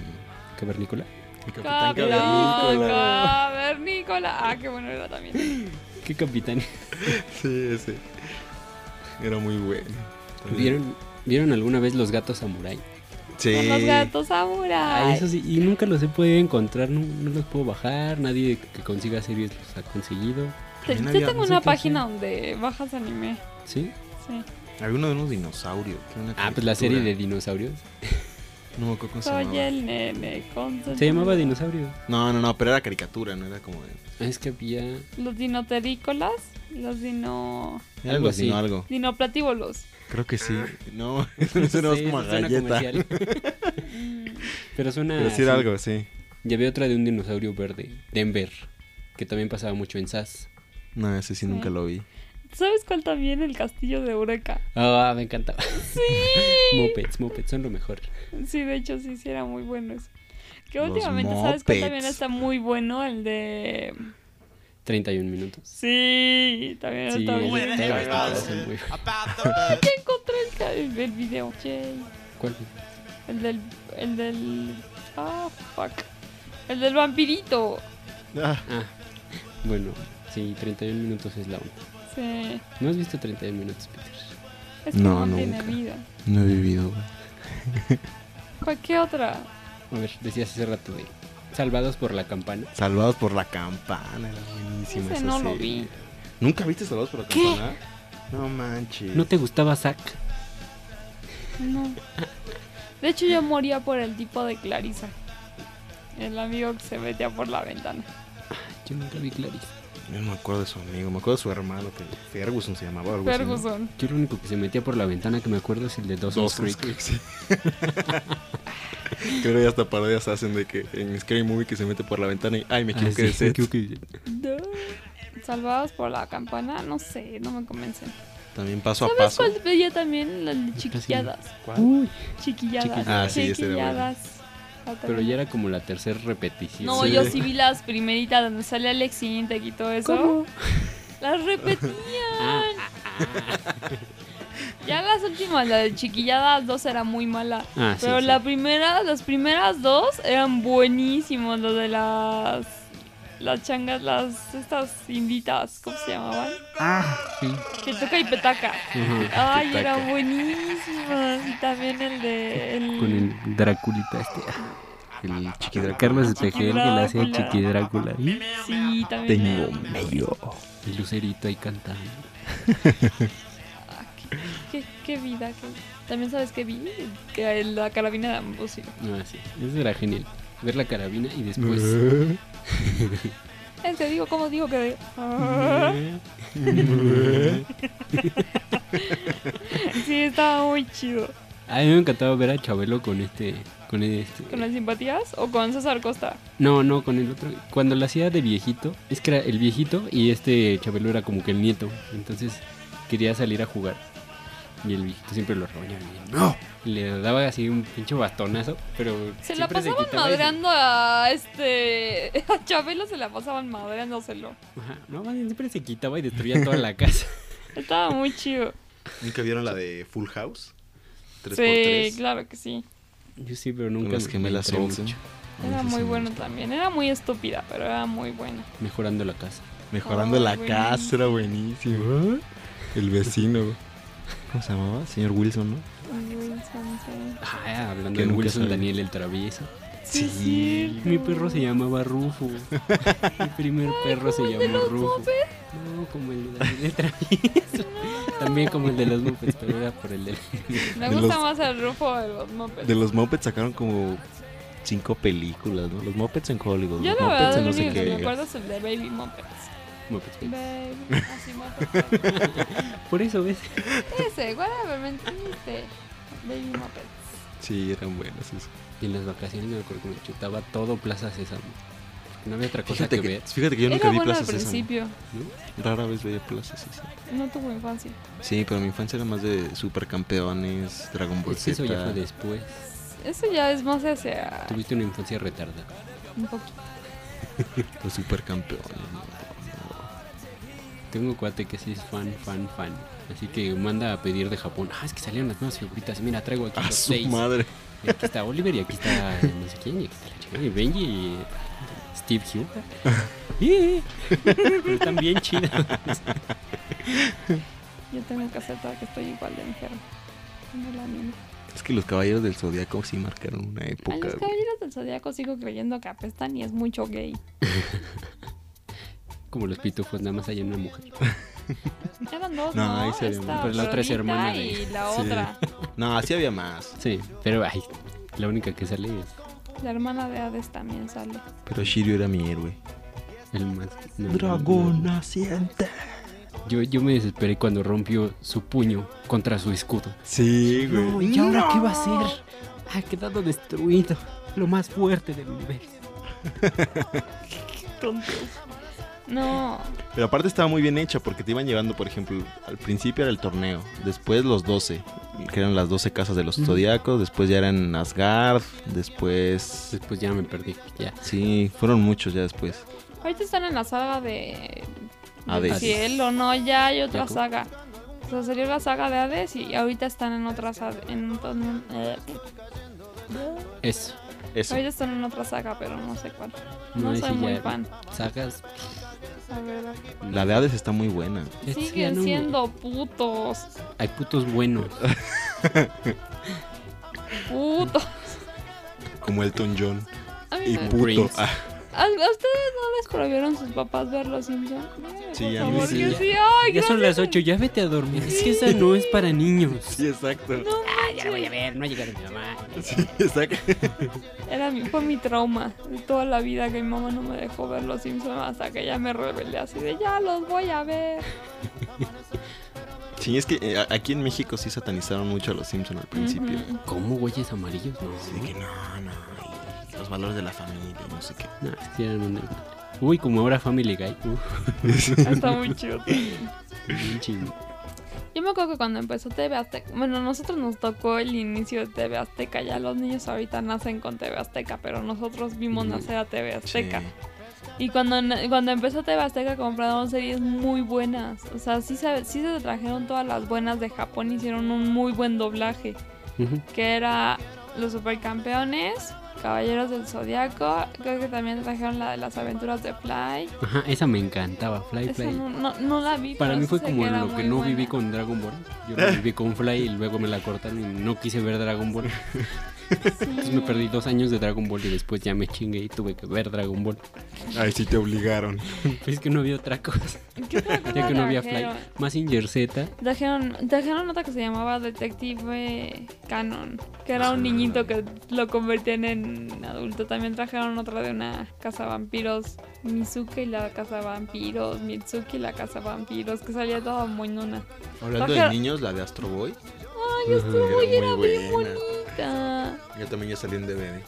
¿Cavernícola? El Capitán Cavernícola. Cavernícola. Ah, qué bueno era también. (laughs) ¿Qué capitán? (laughs) Sí, ese. Era muy bueno. ¿Vieron, ¿Vieron alguna vez los gatos samurai? Sí. Son los gatos Ah, samurai. eso sí, y nunca los he podido encontrar, no, no los puedo bajar, nadie que consiga series los ha conseguido. Yo había- tengo no sé una página donde bajas anime. ¿Sí? Sí. Había uno de unos dinosaurios. una Ah, pues la serie de dinosaurios. (laughs) No cómo se Soy llamaba. el nene con Se llamaba Dinosaurios. No, no, no, pero era caricatura, no era como de. Ah, Es que había... Los dinoterícolas. Los dino. Era Algo así. así. algo. Dinoplatívolos. Creo que sí. (laughs) No, (laughs) eso no suena más Sí, como a eso galleta. Pero suena... Pero sí era algo, sí. Y había otra de un dinosaurio verde, Denver, que también pasaba mucho en SAS. No, ese sí, Sí. nunca lo vi. ¿Sabes cuál también? El castillo de Eureka. Ah, me encantaba. Sí. (laughs) Mopeds, mopeds son lo mejor. Sí, de hecho, sí, sí, era muy bueno eso. Que Los últimamente, ¿sabes cuál también está muy bueno? El de. 31 minutos. Sí, también Sí, está las son muy- (laughs) Ya encontré el, video. Yay. ¿Cuál? El del. El del. Ah, fuck. El del vampirito. Ah, Ah, bueno, sí, 31 minutos es la onda. Sí. ¿No has visto 31 minutos, Peter? Es que No, no, tiene nunca. vida. no he vivido, güey. (laughs) Cualquier otra. A ver, decías hace rato de Salvados por la campana. Salvados por la campana, era buenísimo. Ese esa no lo vi. ¿Nunca viste Salvados por la ¿Qué? campana? No manches. ¿No te gustaba Zack? No. De hecho, yo moría por el tipo de Clarisa. El amigo que se metía por la ventana. Yo nunca vi Clarice. Yo no me acuerdo de su amigo, me acuerdo de su hermano, que Ferguson se llamaba. Algo así, ¿no? Ferguson. Yo lo único que se metía por la ventana que me acuerdo es el de Dawson's Dawson's Creek. Creek, sí. (laughs) Creo que hasta parodias hacen de que en Scary Movie que se mete por la ventana y ay me Ah, equivoqué sí, de (laughs) set. No. Salvados por la campana, no sé, no me convencen. También paso a ¿Sabes paso. cuál veía también? Las de chiquilladas. Uy, Chiquilladas. Ah, sí, ese bueno. chiquilladas. Ah, pero también. ya era como la tercera repetición. No, Sí. yo sí vi las primeritas donde sale Alex Intec y todo eso. ¿Cómo? Las repetían. (laughs) Ah, Ya las últimas, la de chiquilladas 2 era muy mala. Ah, sí, pero sí. la primera, las primeras dos eran buenísimos. Lo de las. Las changas, las. Estas inditas, ¿cómo se llamaban? Ah, sí. Que toca y petaca. Ujú. Ay, Petaca. eran buenísimas. Y también el de. El... Con el Draculita este. El Chiqui Drácula. Carlos Espejel que le hacía Drácula. Chiqui Drácula. ¿eh? Sí, también. Tengo era- medio. El lucerito ahí cantando. Ah, ¿Qué, qué, qué vida. qué- También sabes que vi que la carabina de Ambrosio. No, así. Eso era genial. Ver la carabina y después. (laughs) Que digo, ¿cómo digo que.? (laughs) sí, estaba muy chido. A mí me encantaba ver a Chabelo con este. Con este. ¿Con las simpatías o con César Costa? No, no, con el otro. Cuando lo hacía de viejito, es que era el viejito y este Chabelo era como que el nieto. Entonces quería salir a jugar. Y el viejito siempre lo regañaba. ¡No! Le daba así un pinche bastonazo, pero. Se la pasaban se- madreando a este. (laughs) A Chabelo se la pasaban madreándoselo. Ajá, no, más bien siempre se quitaba y destruía toda la casa. (laughs) Estaba muy chido. ¿Nunca vieron la de Full House? 3x3. Sí, claro que sí. Yo sí, pero nunca las me- gemelas Olsen. mucho. Era muy bueno también. Era muy estúpida, pero era muy buena. Mejorando la casa. Mejorando la buenísimo. casa, era buenísimo. El vecino. ¿Cómo se llamaba? Señor Wilson, ¿no? Sí. Ah, hablando de Wilson sale. Daniel el travieso. Sí, Sí. Mi perro se llamaba Rufo. Mi primer perro se llamó Rufo. No, como el de Daniel el travieso. También como el de los Muppets, pero era por el de Me De gusta los- más el rufo de los Muppets. De los Muppets sacaron como cinco películas, ¿no? Los Muppets en Hollywood, Yo los la Muppets verdad en no sé que me qué. acuerdo es el de Baby Muppets. Muppets. Baby, así Muppets. (laughs) Por eso, ¿ves? Ese, whatever, ¿me entendiste? Baby Muppets. Sí, eran buenos esos. Y en las vacaciones me acuerdo que me chutaba todo Plaza Sésamo. No había otra cosa Fíjate que que, ver. fíjate que yo nunca vi bueno al Plaza Sésamo. principio. Rara vez veía Plaza Sésamo. No tuvo infancia. Sí, pero mi infancia era más de Supercampeones, Dragon Ball Es que eso ya fue después. Eso ya es más hacia Tuviste una infancia retardada. un poquito. (laughs) Los Supercampeones. no, Tengo un cuate que sí es fan, fan, fan. Así que manda a pedir de Japón. Ah, es que salieron las nuevas figuritas. Mira, traigo aquí. A los su seis. madre. Y aquí está Oliver y aquí está no sé quién. Y aquí está la chica. Y Benji y Steve Hugh. (laughs) Sí, Pero están bien chidos. Yo tengo que aceptar que estoy igual de enfermo. Como la niña. Es que los Caballeros del Zodiaco sí marcaron una A época. los güey. caballeros del zodiaco sigo creyendo que apestan y es mucho gay. (laughs) Como los pitufos, nada más hay una mujer. (laughs) Eran dos, No, ¿no? ahí se más. Pero la otra es hermana de- Y la Sí. otra, No, así había más. Sí, pero ay, la única que sale es la hermana de Hades también sale. Pero Shiryu era mi héroe. el más. no, Dragón no. naciente. Yo, yo me desesperé cuando rompió su puño contra su escudo. Sí, No, ¿y ahora qué va a hacer? Ha quedado destruido. Lo más fuerte del universo. (laughs) No, Pero aparte estaba muy bien hecha porque te iban llevando, por ejemplo, al principio era el torneo, después los 12, que eran las 12 casas de los zodiacos, después ya eran Asgard, después... Después ya me perdí. Ya. Sí, fueron muchos ya después. ahorita están en la saga de... Hades. del cielo, no, ya hay otra saga. O sea, salió la saga de Hades y ahorita están en otra saga. En, eh, Eso. Eso. ahorita están en otra saga, pero no sé cuál. No, No soy muy fan, Sagas. La verdad. La de Hades está muy buena. Siguen siendo putos. Hay putos buenos. Putos. Como Elton John. A mí Y me- puto. Ah, ¿A, ustedes no les prohibieron sus papás ver los Simpsons? Sí, a mí sí. que sí. Ay, Ya son las 8, ya vete a dormir. Es que esa no es para niños. sí, exacto. No Ya la voy a ver, no ha llegado mi mamá. Sí, exacto. (laughs) Era mi, fue mi trauma de toda la vida que mi mamá no me dejó ver los Simpsons hasta que ya me rebelé así de ya los voy a ver. Sí, es que eh, aquí en México sí satanizaron mucho a los Simpsons al principio. ¿Cómo güeyes amarillos? No, que no, no. y los valores de la familia, y no sé qué. No, es que eran una- Uy, como ahora Family Guy. Uf, (laughs) Está muy chido. también. Yo me acuerdo que cuando empezó TV Azteca, bueno, a nosotros nos tocó el inicio de TV Azteca, ya los niños ahorita nacen con TV Azteca, pero nosotros vimos nacer a TV Azteca. Sí. Y cuando, cuando empezó TV Azteca compraron series muy buenas. O sea, sí, se- sí se trajeron todas las buenas de Japón, hicieron un muy buen doblaje. Que era Los Supercampeones, Caballeros del Zodiaco. Creo que también trajeron la de las aventuras de Fly. Ajá, esa me encantaba, Fly Esa Fly. no, no, no la vi. Para mí fue como lo que no buena. viví con Dragon Ball. Yo lo viví con Fly y luego me la cortaron y no quise ver Dragon Ball. (laughs) Entonces me perdí dos años de Dragon Ball y después ya me chingué y tuve que ver Dragon Ball. Ay, sí te obligaron. Pues (laughs) es que no había otra cosa. ¿Qué otra cosa Ya que no había Fly. Mazinger Z. Trajeron, trajeron otra que se llamaba Detective Canon, que era un niñito que lo convertían en adulto. También trajeron otra de una casa vampiros, Mizuki y la casa vampiros, Mitsuki y la casa vampiros, que salía toda moñona. Hablando Trajeron- de niños, la de Astro Boy. Ay, estuvo y era muy bien buena. bonita. Yo también ya salí en DVD.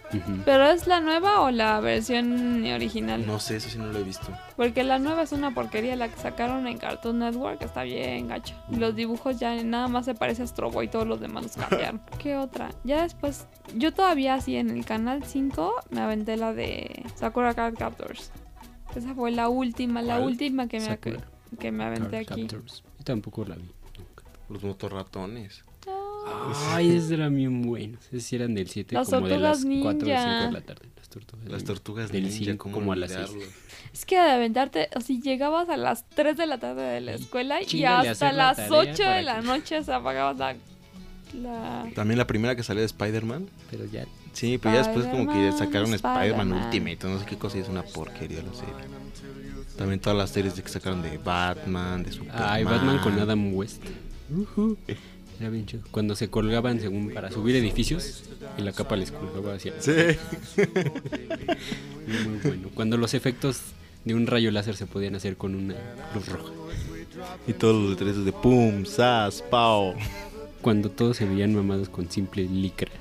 ¿Pero es la nueva o la versión original? No sé, eso sí no lo he visto. Porque la nueva es una porquería, la que sacaron en Cartoon Network está bien gacha. Y los dibujos ya nada más se parece a Astro Boy, todos los demás los cambiaron. (laughs) ¿Qué otra? Ya después, yo todavía así en el canal 5 me aventé la de Sakura Card Captors. Esa fue la última, la ¿Cuál? última que me, que me aventé Card aquí. Captors. Yo tampoco la vi. nunca. Los motorratones. Ay, esos eran bien buenos. Esos sí eran del 7 Las como de las tortugas 4 o 5 ninja. de la tarde. Las tortugas, Las ninja. tortugas Del ninja, cinco ¿cómo como a las seis. olvidarlo? Es que de aventarte, o si llegabas a las 3 de la tarde de la escuela y a hasta la las tarea 8 de la noche se apagaba la... la... También la primera que salió de Spider-Man. Pero ya. Sí, pero ya después como que sacaron Spider-Man. Ultimate, no sé qué cosa, y es una porquería la serie. También todas las series de que sacaron de Batman, de Superman. Ay, Batman con Adam West. Ujú. Era bien chido. Cuando se colgaban según para subir edificios y la capa les colgaba hacia. Sí. Muy, muy bueno. Cuando los efectos de un rayo láser se podían hacer con una luz roja. Y todos los letreros de pum, sas, pao. Cuando todos se veían mamados con simple licra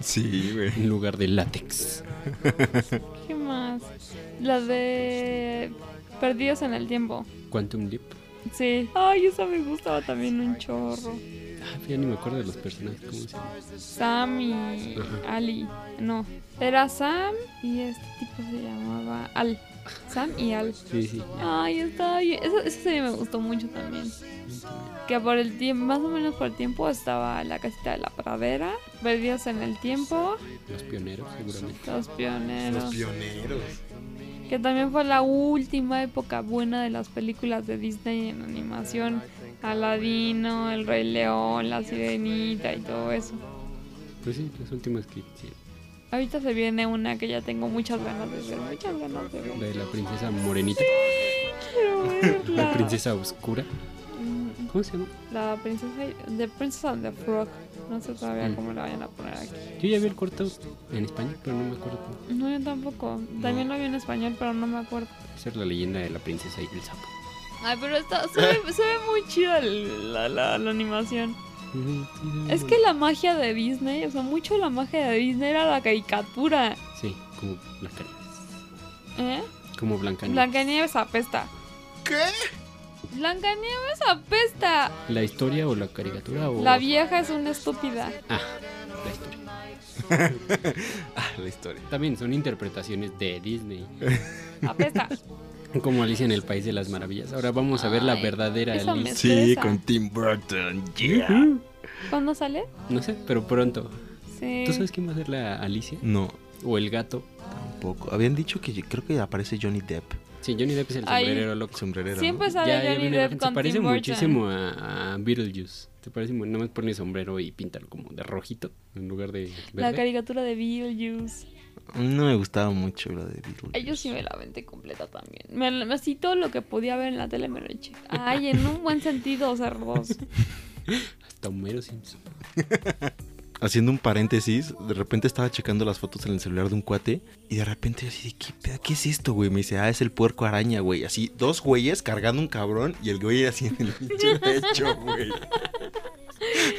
Sí, güey. en lugar de látex. ¿Qué más? La de Perdidos en el Tiempo. Quantum Leap. Sí. Ay, esa me gustaba también un chorro. Ya ni me acuerdo de los personajes. ¿Cómo se llama? Sam y Ali. No, era Sam y este tipo se llamaba Al. Sam y Al. Sí, sí. Ay, está bien. Esa, esa serie me gustó mucho también. Que por el tiempo, más o menos por el tiempo, estaba la casita de la pradera, Perdidos en el Tiempo, Los pioneros, seguramente. Los Pioneros. Los pioneros. Que también fue la última época buena de las películas de Disney en animación. Aladino, El Rey León, La Sirenita y todo eso. Pues sí, las últimas que hicieron. Ahorita se viene una que ya tengo muchas ganas de ver, muchas ganas de ver. De la princesa morenita. Quiero (laughs) verla. La princesa oscura. Mm, ¿Cómo se llama? La princesa, The Princess and the Frog. No sé todavía Mm. cómo la vayan a poner aquí. Yo ya vi el corto en español, pero no me acuerdo cómo. No, yo tampoco. También lo vi en español, pero no me acuerdo. Esa es la leyenda de la princesa y el sapo. Ay, pero está, se, ve, se ve muy chida la, la, la animación. Es que la magia de Disney, o sea, mucho la magia de Disney era la caricatura. Sí, como Blancanieves. ¿Eh? Como Blancanieves. Blancanieves apesta. ¿Qué? Blancanieves apesta. ¿La historia o la caricatura o...? La vieja es una estúpida. Ah, la historia. (laughs) Ah, la historia. También son interpretaciones de Disney. Apesta. (laughs) Como Alicia en el País de las Maravillas. Ahora vamos a ver la verdadera Alicia. Sí, con Tim Burton. Yeah. ¿Cuándo sale? No sé, pero pronto. Sí. ¿Tú sabes quién va a ser la Alicia? No, ¿O el gato? tampoco. Habían dicho que creo que aparece Johnny Depp. Sí, Johnny Depp es el Ay. sombrerero loco. Sombrerero. Siempre ¿no? sale Ya, Johnny Depp con Se parece Tim muchísimo a, a Beetlejuice. Se parece, mu- nada más pone sombrero y píntalo como de rojito en lugar de La caricatura de Beetlejuice. A mí no me gustaba mucho la de Beetlejuice. Yo sí me la aventé completa también. Me, me- así todo lo que podía ver en la tele me lo eché. Ay, en un buen sentido, cerdos. (laughs) Hasta Homero Simpson. (laughs) Haciendo un paréntesis, de repente estaba checando las fotos en el celular de un cuate y de repente así de, ¿qué, pedo? ¿Qué es esto, güey? Me dice, ah, es el puerco araña, güey. Así, dos güeyes cargando un cabrón y el güey así en el (laughs) pinche techo, güey.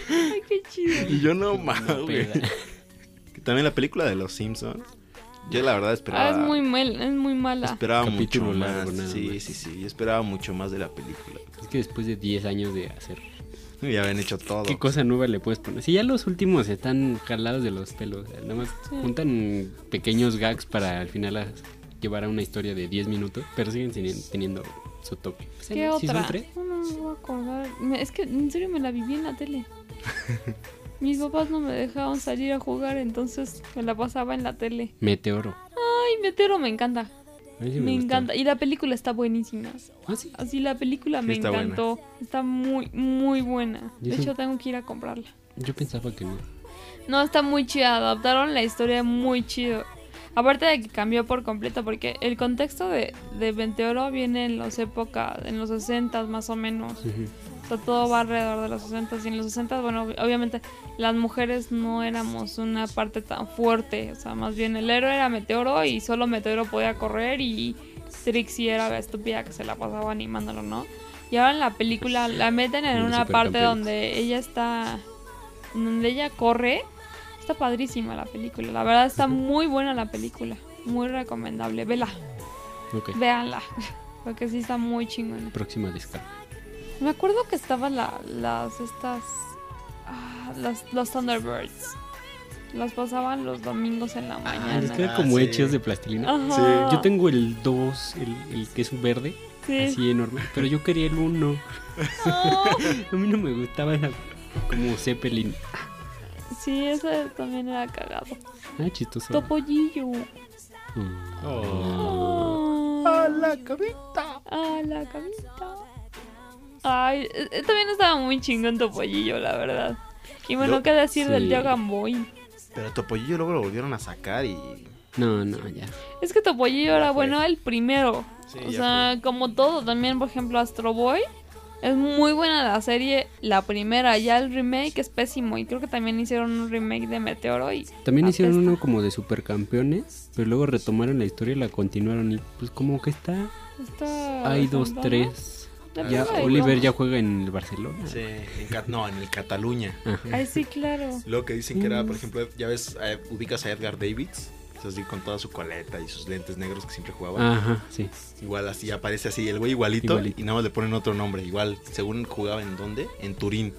Ay, qué chido. Y yo no mames, güey. También la película de los Simpsons. Yo la verdad esperaba... Ah, es muy mal, es muy mala. Esperaba Capítulo mucho más. largo, sí, más. sí, sí. Yo esperaba mucho más de la película. Es que después de 10 años de hacer... Ya habían hecho todo. ¿Qué cosa nueva le puedes poner? Si ya los últimos están jalados de los pelos. Nada más Sí. juntan pequeños gags para al final llevar a una historia de 10 minutos. Pero siguen teni- teniendo su toque. Pues, ¿Qué ¿sí son otra? tres? No, no me voy a acordar. Es que en serio me la viví en la tele. (laughs) Mis papás no me dejaban salir a jugar, entonces me la pasaba en la tele. Meteoro. Ay, Meteoro me encanta. Sí me encanta. Y la película está buenísima. Ah, sí. Así la película me está buena. encantó. Está muy, muy buena. Yo De hecho, tengo que ir a comprarla. Yo pensaba que no. No, está muy chida. Adaptaron la historia muy chido. Aparte de que cambió por completo, porque el contexto de, de Venteoro viene en las épocas, en los 60 más o menos. Ujú. O sea, todo va alrededor de los 60 y en los 60, bueno, ob- obviamente las mujeres no éramos una parte tan fuerte. O sea, más bien el héroe era Meteoro y solo Meteoro podía correr y Trixie era la estúpida que se la pasaba animándolo, ¿no? Y ahora en la película la meten en una parte donde ella está. donde ella corre. Está padrísima la película. La verdad está muy buena la película. Muy recomendable. Vela, Ok. véanla. (laughs) Porque sí está muy chingona. Próxima descarga. Me acuerdo que estaban la- las estas ah, las, los Thunderbirds. Las pasaban los domingos en la Ah, mañana. es que Ah, como sí. hechos de plastilina. Ajá. Yo tengo el 2, el, el que es un verde, Sí. así enorme. Pero yo quería el 1. No. (laughs) A mí no me gustaba, era como Zeppelin. Sí, ese también era cagado. Ah, chistoso. Topollillo. Mm. Oh. Ah. ¡A la cabita! Ah, la camita. Ay, eh, eh, también estaba muy chingón Topollillo, la verdad. Y bueno, qué decir del tío Gamboy. Pero Topollillo luego lo volvieron a sacar y. No, no, ya. Es que Topollillo era fue. bueno el primero. Sí, o sea, como todo, también, por ejemplo, Astro Boy. Es muy buena la serie, la primera. Ya el remake es pésimo. Y creo que también hicieron un remake de Meteoro. Y También hicieron uno como de supercampeones, pero luego retomaron la historia y la continuaron y pues como que está... está Hay dos, tres. Oliver ya juega en el Barcelona. Sí, en Cat- no, en el Cataluña. Ay, sí, claro. Lo que dicen que era, por ejemplo, ya ves, eh, ubicas a Edgar Davids, es así con toda su coleta y sus lentes negros que siempre jugaba. Ajá, sí. Igual así aparece así, el güey igualito, Igualito. y nada más le ponen otro nombre. Igual, según jugaba en dónde, en Turín,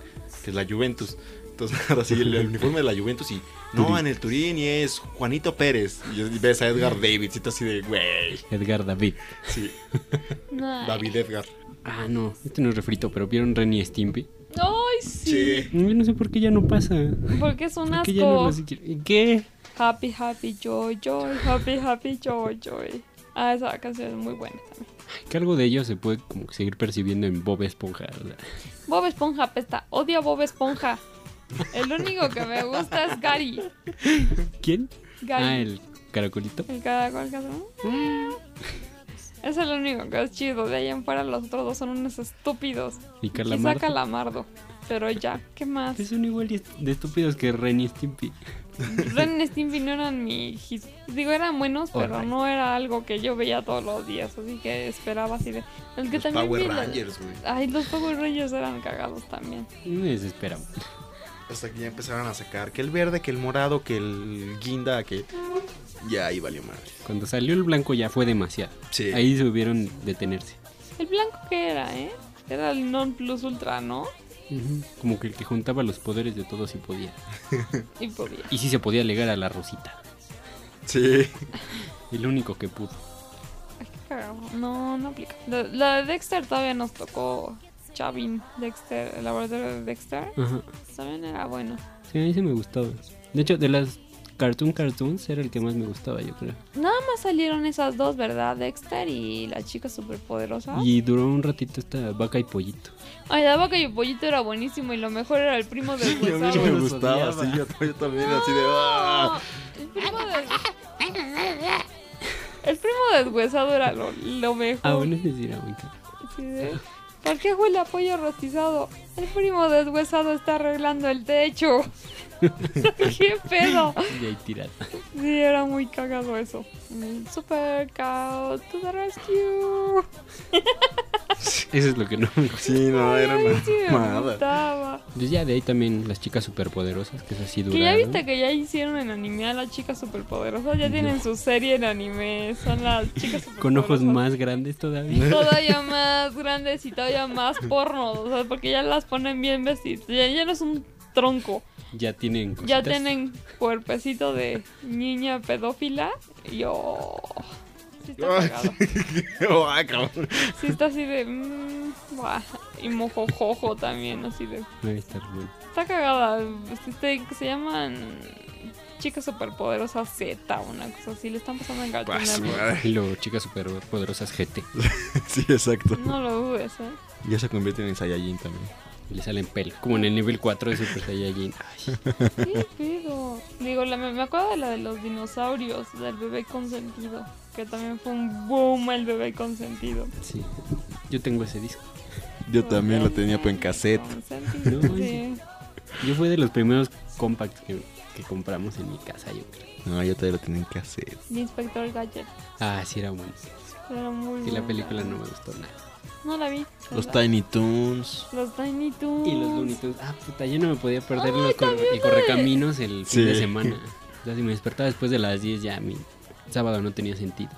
que es la Juventus. Entonces, (laughs) ahora sí, el, el (laughs) uniforme de la Juventus y no, Turín. en el Turín y es Juanito Pérez. Y ves a Edgar Davids y tú así de, güey. Edgar David. Sí. (laughs) David Edgar. Ah, no, este no es refrito, pero vieron Ren y Stimpy. Ay, sí. Sí. Yo no sé por qué ya no pasa. Porque es un ya no asco. los ¿Y qué? Happy, happy, joy, joy. Happy, happy, joy, joy. Ah, esa canción es muy buena también. Que algo de ello se puede como que seguir percibiendo en Bob Esponja. o sea. Bob Esponja apesta. Odio a Bob Esponja. El único que me gusta es Gary. ¿Quién? Gary. Ah, el caracolito. El caracol que Es el único que es chido. De ahí en fuera los otros dos son unos estúpidos. Y Quizá Calamardo. Calamardo. Pero ya, ¿qué más? Son igual de estúpidos que Ren y Stimpy. (laughs) Ren y Stimpy no eran mi. Digo, eran buenos, pero no era algo que yo veía todos los días. Así que esperaba así de. El que Los también Power Rangers, güey. Ay, los Power Rangers eran cagados también. Y me desespera. Hasta que ya empezaron a sacar que el verde, que el morado, que el guinda, que. Ya ahí valió madre. Cuando salió el blanco ya fue demasiado. Sí. Ahí subieron detenerse. El blanco que era, ¿eh? Era el non plus ultra, ¿no? Como que el que juntaba los poderes de todos y podía. (laughs) Y podía. Y sí se podía alegar a la Rosita. Sí. (laughs) El único que pudo. Ay, qué. No, no aplica. La, la de Dexter todavía nos tocó. Chavin, Dexter, el laboratorio de Dexter. Ajá. También era bueno. Sí, a mí sí me gustaba. De hecho, de las Cartoon Cartoons era el que más me gustaba, yo creo. Nada más salieron esas dos, ¿verdad? Dexter y la chica superpoderosa. Y duró un ratito esta vaca y pollito. Ay, la vaca y el pollito era buenísimo y lo mejor era el primo del (laughs) Y a mí me gustaba, sí, yo, yo también así de... "Ah". El primo del... (laughs) El primo deshuesado era lo, lo mejor. Ah, bueno, ese sí era muy caro. ¿Por qué huele a pollo rostizado? El primo deshuesado está arreglando el techo. (laughs) ¿Qué pedo? Y ahí tirado. Sí, era muy cagado eso. Mm, Super cow to the rescue. (laughs) (laughs) Eso es lo que no me gusta. Sí, no, era Ay, una sí me mamada. gustaba. Pues ya de ahí también las chicas superpoderosas, que es así Que duraron. ya viste que ya hicieron en anime a las chicas superpoderosas. Ya tienen su serie en anime. Son las chicas superpoderosas. (laughs) Con ojos más grandes todavía. Todavía (laughs) más grandes y todavía más porno. O sea, porque ya las ponen bien vestidas. Ya, ya no es un tronco. Ya tienen Ya cositas. tienen cuerpecito de niña pedófila. Y oh, sí está cagado. (laughs) Ah, cabrón. Sí está así de. mm, buah. Y mojojojo también, así de. Debe estar bueno. Está cagada. Este, que se llaman. Chicas superpoderosas Z, una cosa así. Le están pasando en Cartoon Ah, su Network. madre. Y luego chicas superpoderosas GT. (laughs) Sí, exacto. No lo dudes, ¿eh? Ya se convierten en Saiyajin también. Y le salen pelo. Como en el nivel 4 de Super Saiyajin. Ay, ¿Qué pedo? digo, la, me me acuerdo de la de los dinosaurios, del bebé consentido. Que también fue un boom el bebé consentido. Sí. Yo tengo ese disco. Yo también lo tenía pues en cassette. No, sí. Yo fue de los primeros compacts que, que compramos en mi casa, yo creo. No, yo todavía lo tenía en cassette. Inspector Gadget. Ah, sí, era bueno. Era muy Y la buena. película no me gustó nada. No la vi. Los. Tiny Toons. Los Tiny Toons. Y los Looney Tunes. Ah, puta, yo no me podía perder Ay, los cor- el correcaminos el fin Sí. de semana. O sea, si me despertaba después de las 10 ya mi sábado no tenía sentido.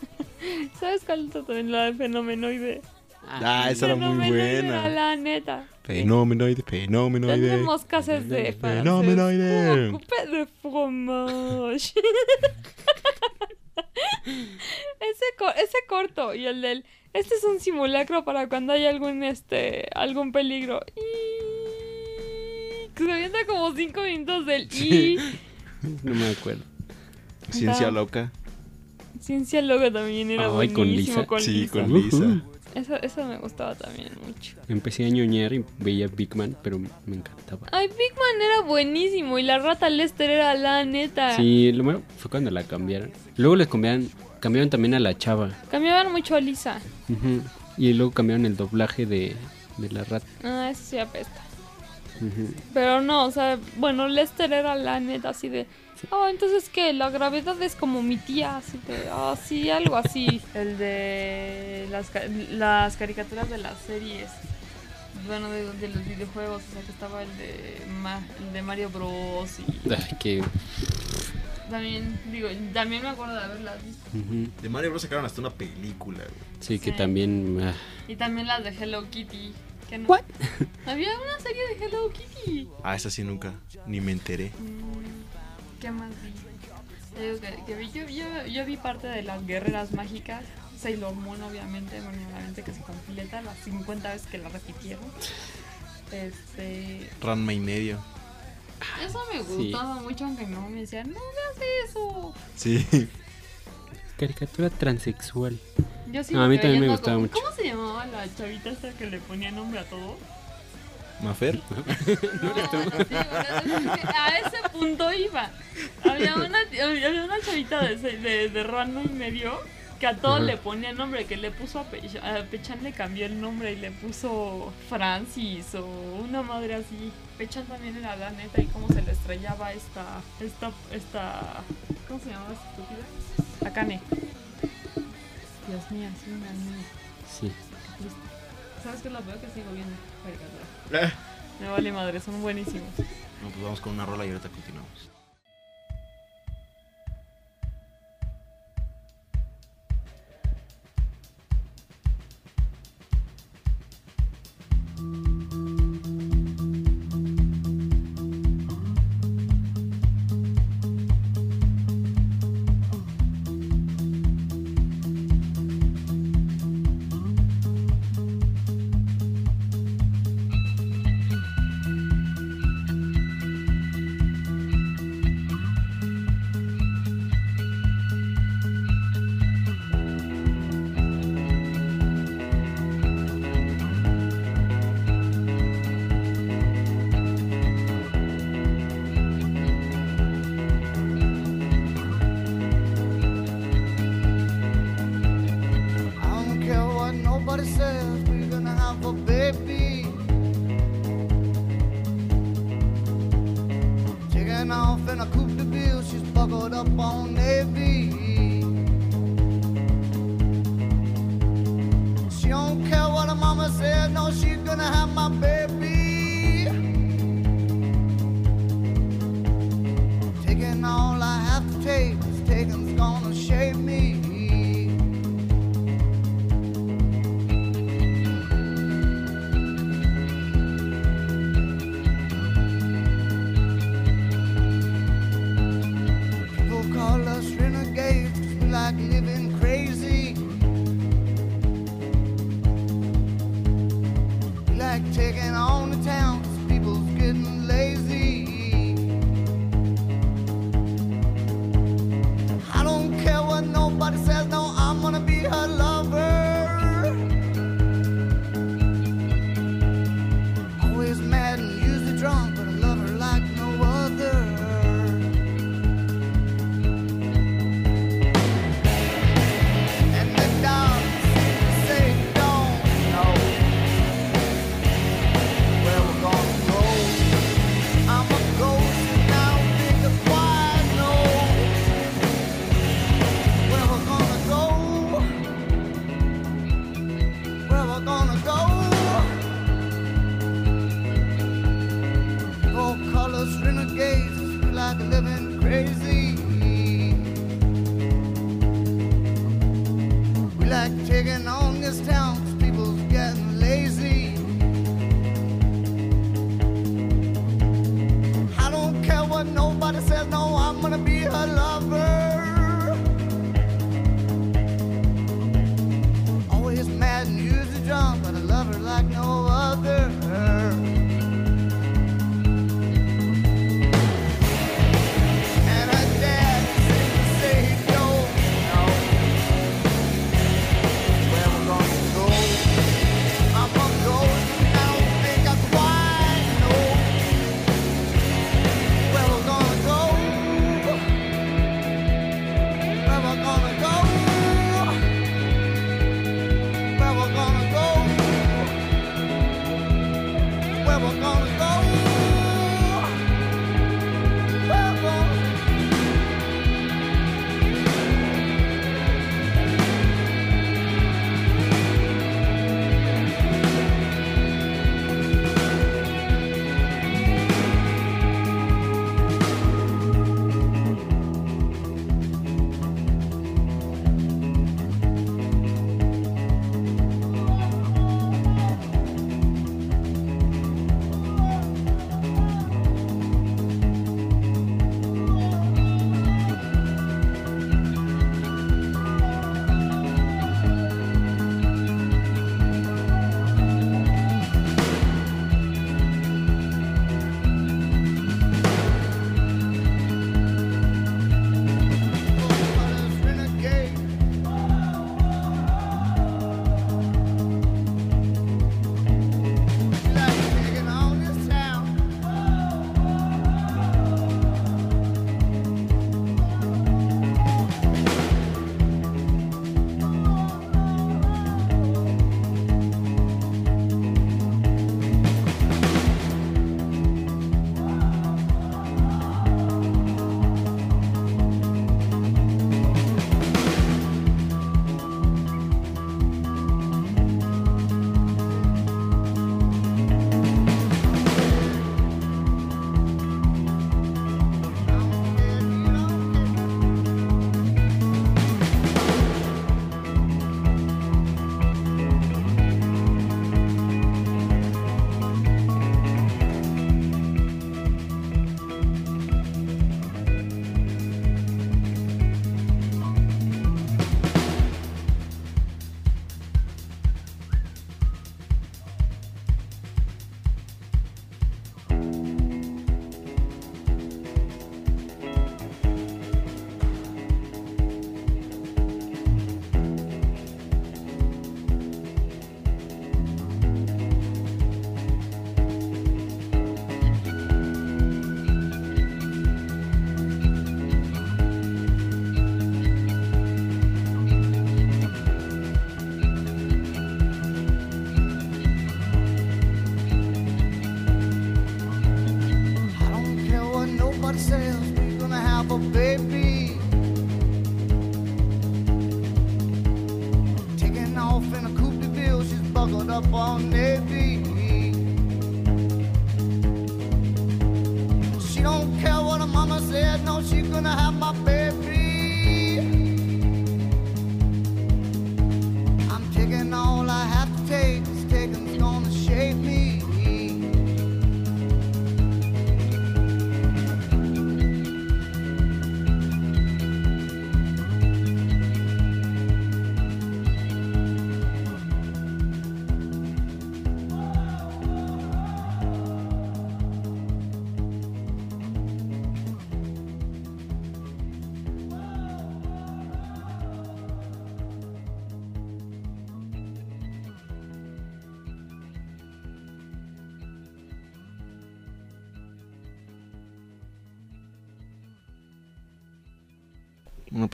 (laughs) ¿Sabes cuál otra también? La de Fenomenoide. Ah, esa era muy buena. La neta. Fenomenoide, fenomenoide. Tenemos casas de. Fenomenoide. Coupé de fromage. (laughs) ese, co- ese corto y el del... Este es un simulacro para cuando hay algún, este, algún peligro. Y... Se avienta como cinco minutos del y... (laughs) No me acuerdo. Ciencia loca. Ciencia Logo también era Ay, con buenísimo Lisa. con Sí, Lisa. con Lisa. Eso, eso me gustaba también mucho. Empecé a ñoñar y veía Big Man, pero me encantaba. Ay, Big Man era buenísimo y la rata Lester era la neta. Sí, lo malo fue cuando la cambiaron. Luego les cambiaron, cambiaron también a la chava. Cambiaban mucho a Lisa. Y luego cambiaron el doblaje de, de la rata. Ah, eso sí apesta. Pero no, o sea, bueno, Lester era la neta así de... Oh, entonces que la gravedad es como mi tía, así de... Ah, sí, algo así. (laughs) El de las, las caricaturas de las series. Bueno, de, de los videojuegos, o sea, que estaba el de, Ma- el de Mario Bros. y Ay, que... también, digo, también me acuerdo de haberlas visto. De Mario Bros sacaron hasta una película, güey. Sí, que Sí. también... ah, Y también las de Hello Kitty. Que no- What? Había una serie de Hello Kitty. Ah, esa sí nunca. Ni me enteré. Mm, ¿Qué más vi? Te digo que, que vi- yo, yo, yo vi parte de las guerreras mágicas. Sailor Moon, obviamente, bueno, obviamente que se completa las 50 veces que la repitieron. Este. Ranma y medio. Eso me Sí. gustaba mucho, aunque no me decían, no hagas eso. Sí. caricatura transexual. Yo sí A mí también me gustaba como- mucho. ¿Cómo se llamaba la chavita esta que le ponía nombre a todo? ¿Mafer? (laughs) No, sí, a ese punto iba. Había una, había una chavita de, de, de Rano y medio que a todo Ajá. le ponía nombre, que le puso a, a Pechan le cambió el nombre y le puso Francis o una madre así. Pechan también era la neta y cómo se le estrellaba esta, esta, esta, ¿cómo se llamaba esta estúpida? Akane. Dios mío, sí, una niña. Sí. ¿Sabes qué es lo peor que sigo viendo? (laughs) Me vale madre, son buenísimos. No, pues vamos con una rola y ahorita continuamos.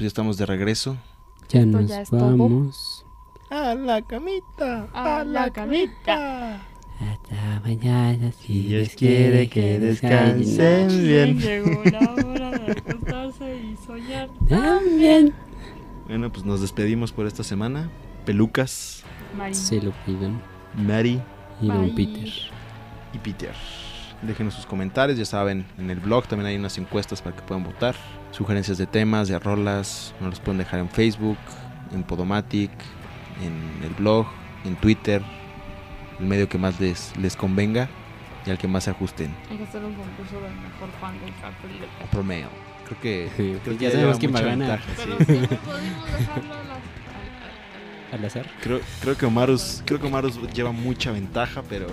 pues ya estamos de regreso. Ya nos vamos. A la camita, a, la camita. Hasta mañana, si Dios quiere que descansen bien. Llegó la hora de (laughs) acostarse y soñar también. Bueno, pues nos despedimos por esta semana. Pelucas. Mari. Se lo piden. Mary. Y don Peter. Y Peter. Déjenos sus comentarios, ya saben, en el blog también hay unas encuestas para que puedan votar sugerencias de temas, de rolas, nos los pueden dejar en Facebook, en Podomatic, en el blog, en Twitter, el medio que más les, les convenga y al que más se ajusten. Hay que hacer un concurso del mejor fan del capítulo. Por mail. Creo que, sí, creo pues que ya sabemos quién va a ganar. Pero sí. Pues, podemos dejarlo al azar. Creo, creo que Omarus, creo que Omarus lleva mucha ventaja, pero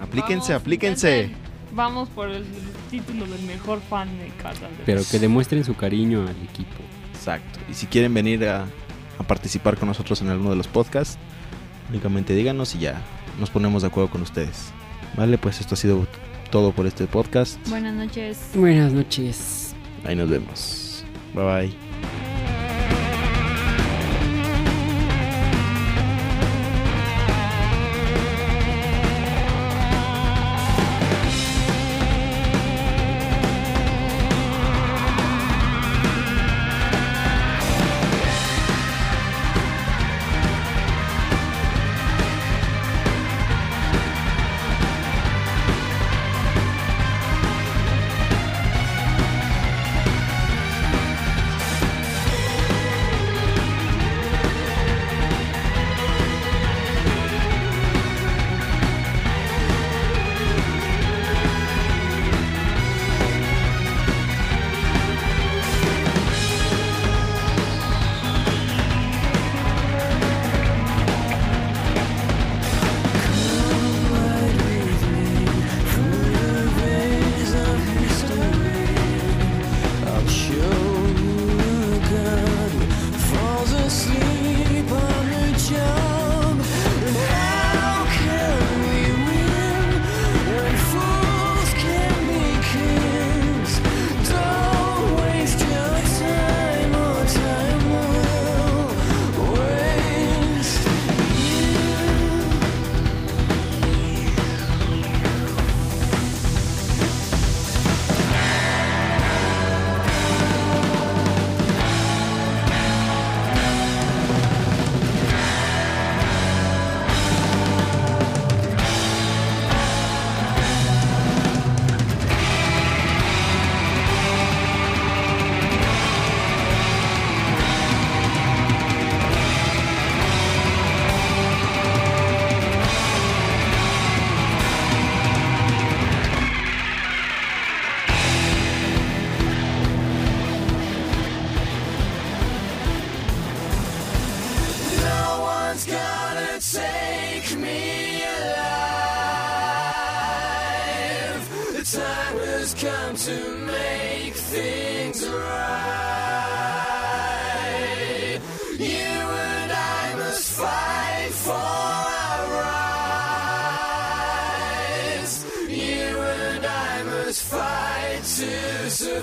aplíquense, Vamos, aplíquense. Intenten. Vamos por el título del mejor fan de cartel de Pero que demuestren su cariño al equipo. Exacto. Y si quieren venir a, a participar con nosotros en alguno de los podcasts, únicamente díganos y ya nos ponemos de acuerdo con ustedes. Vale, pues esto ha sido todo por este podcast. Buenas noches. Buenas noches. Ahí nos vemos. Bye bye. To make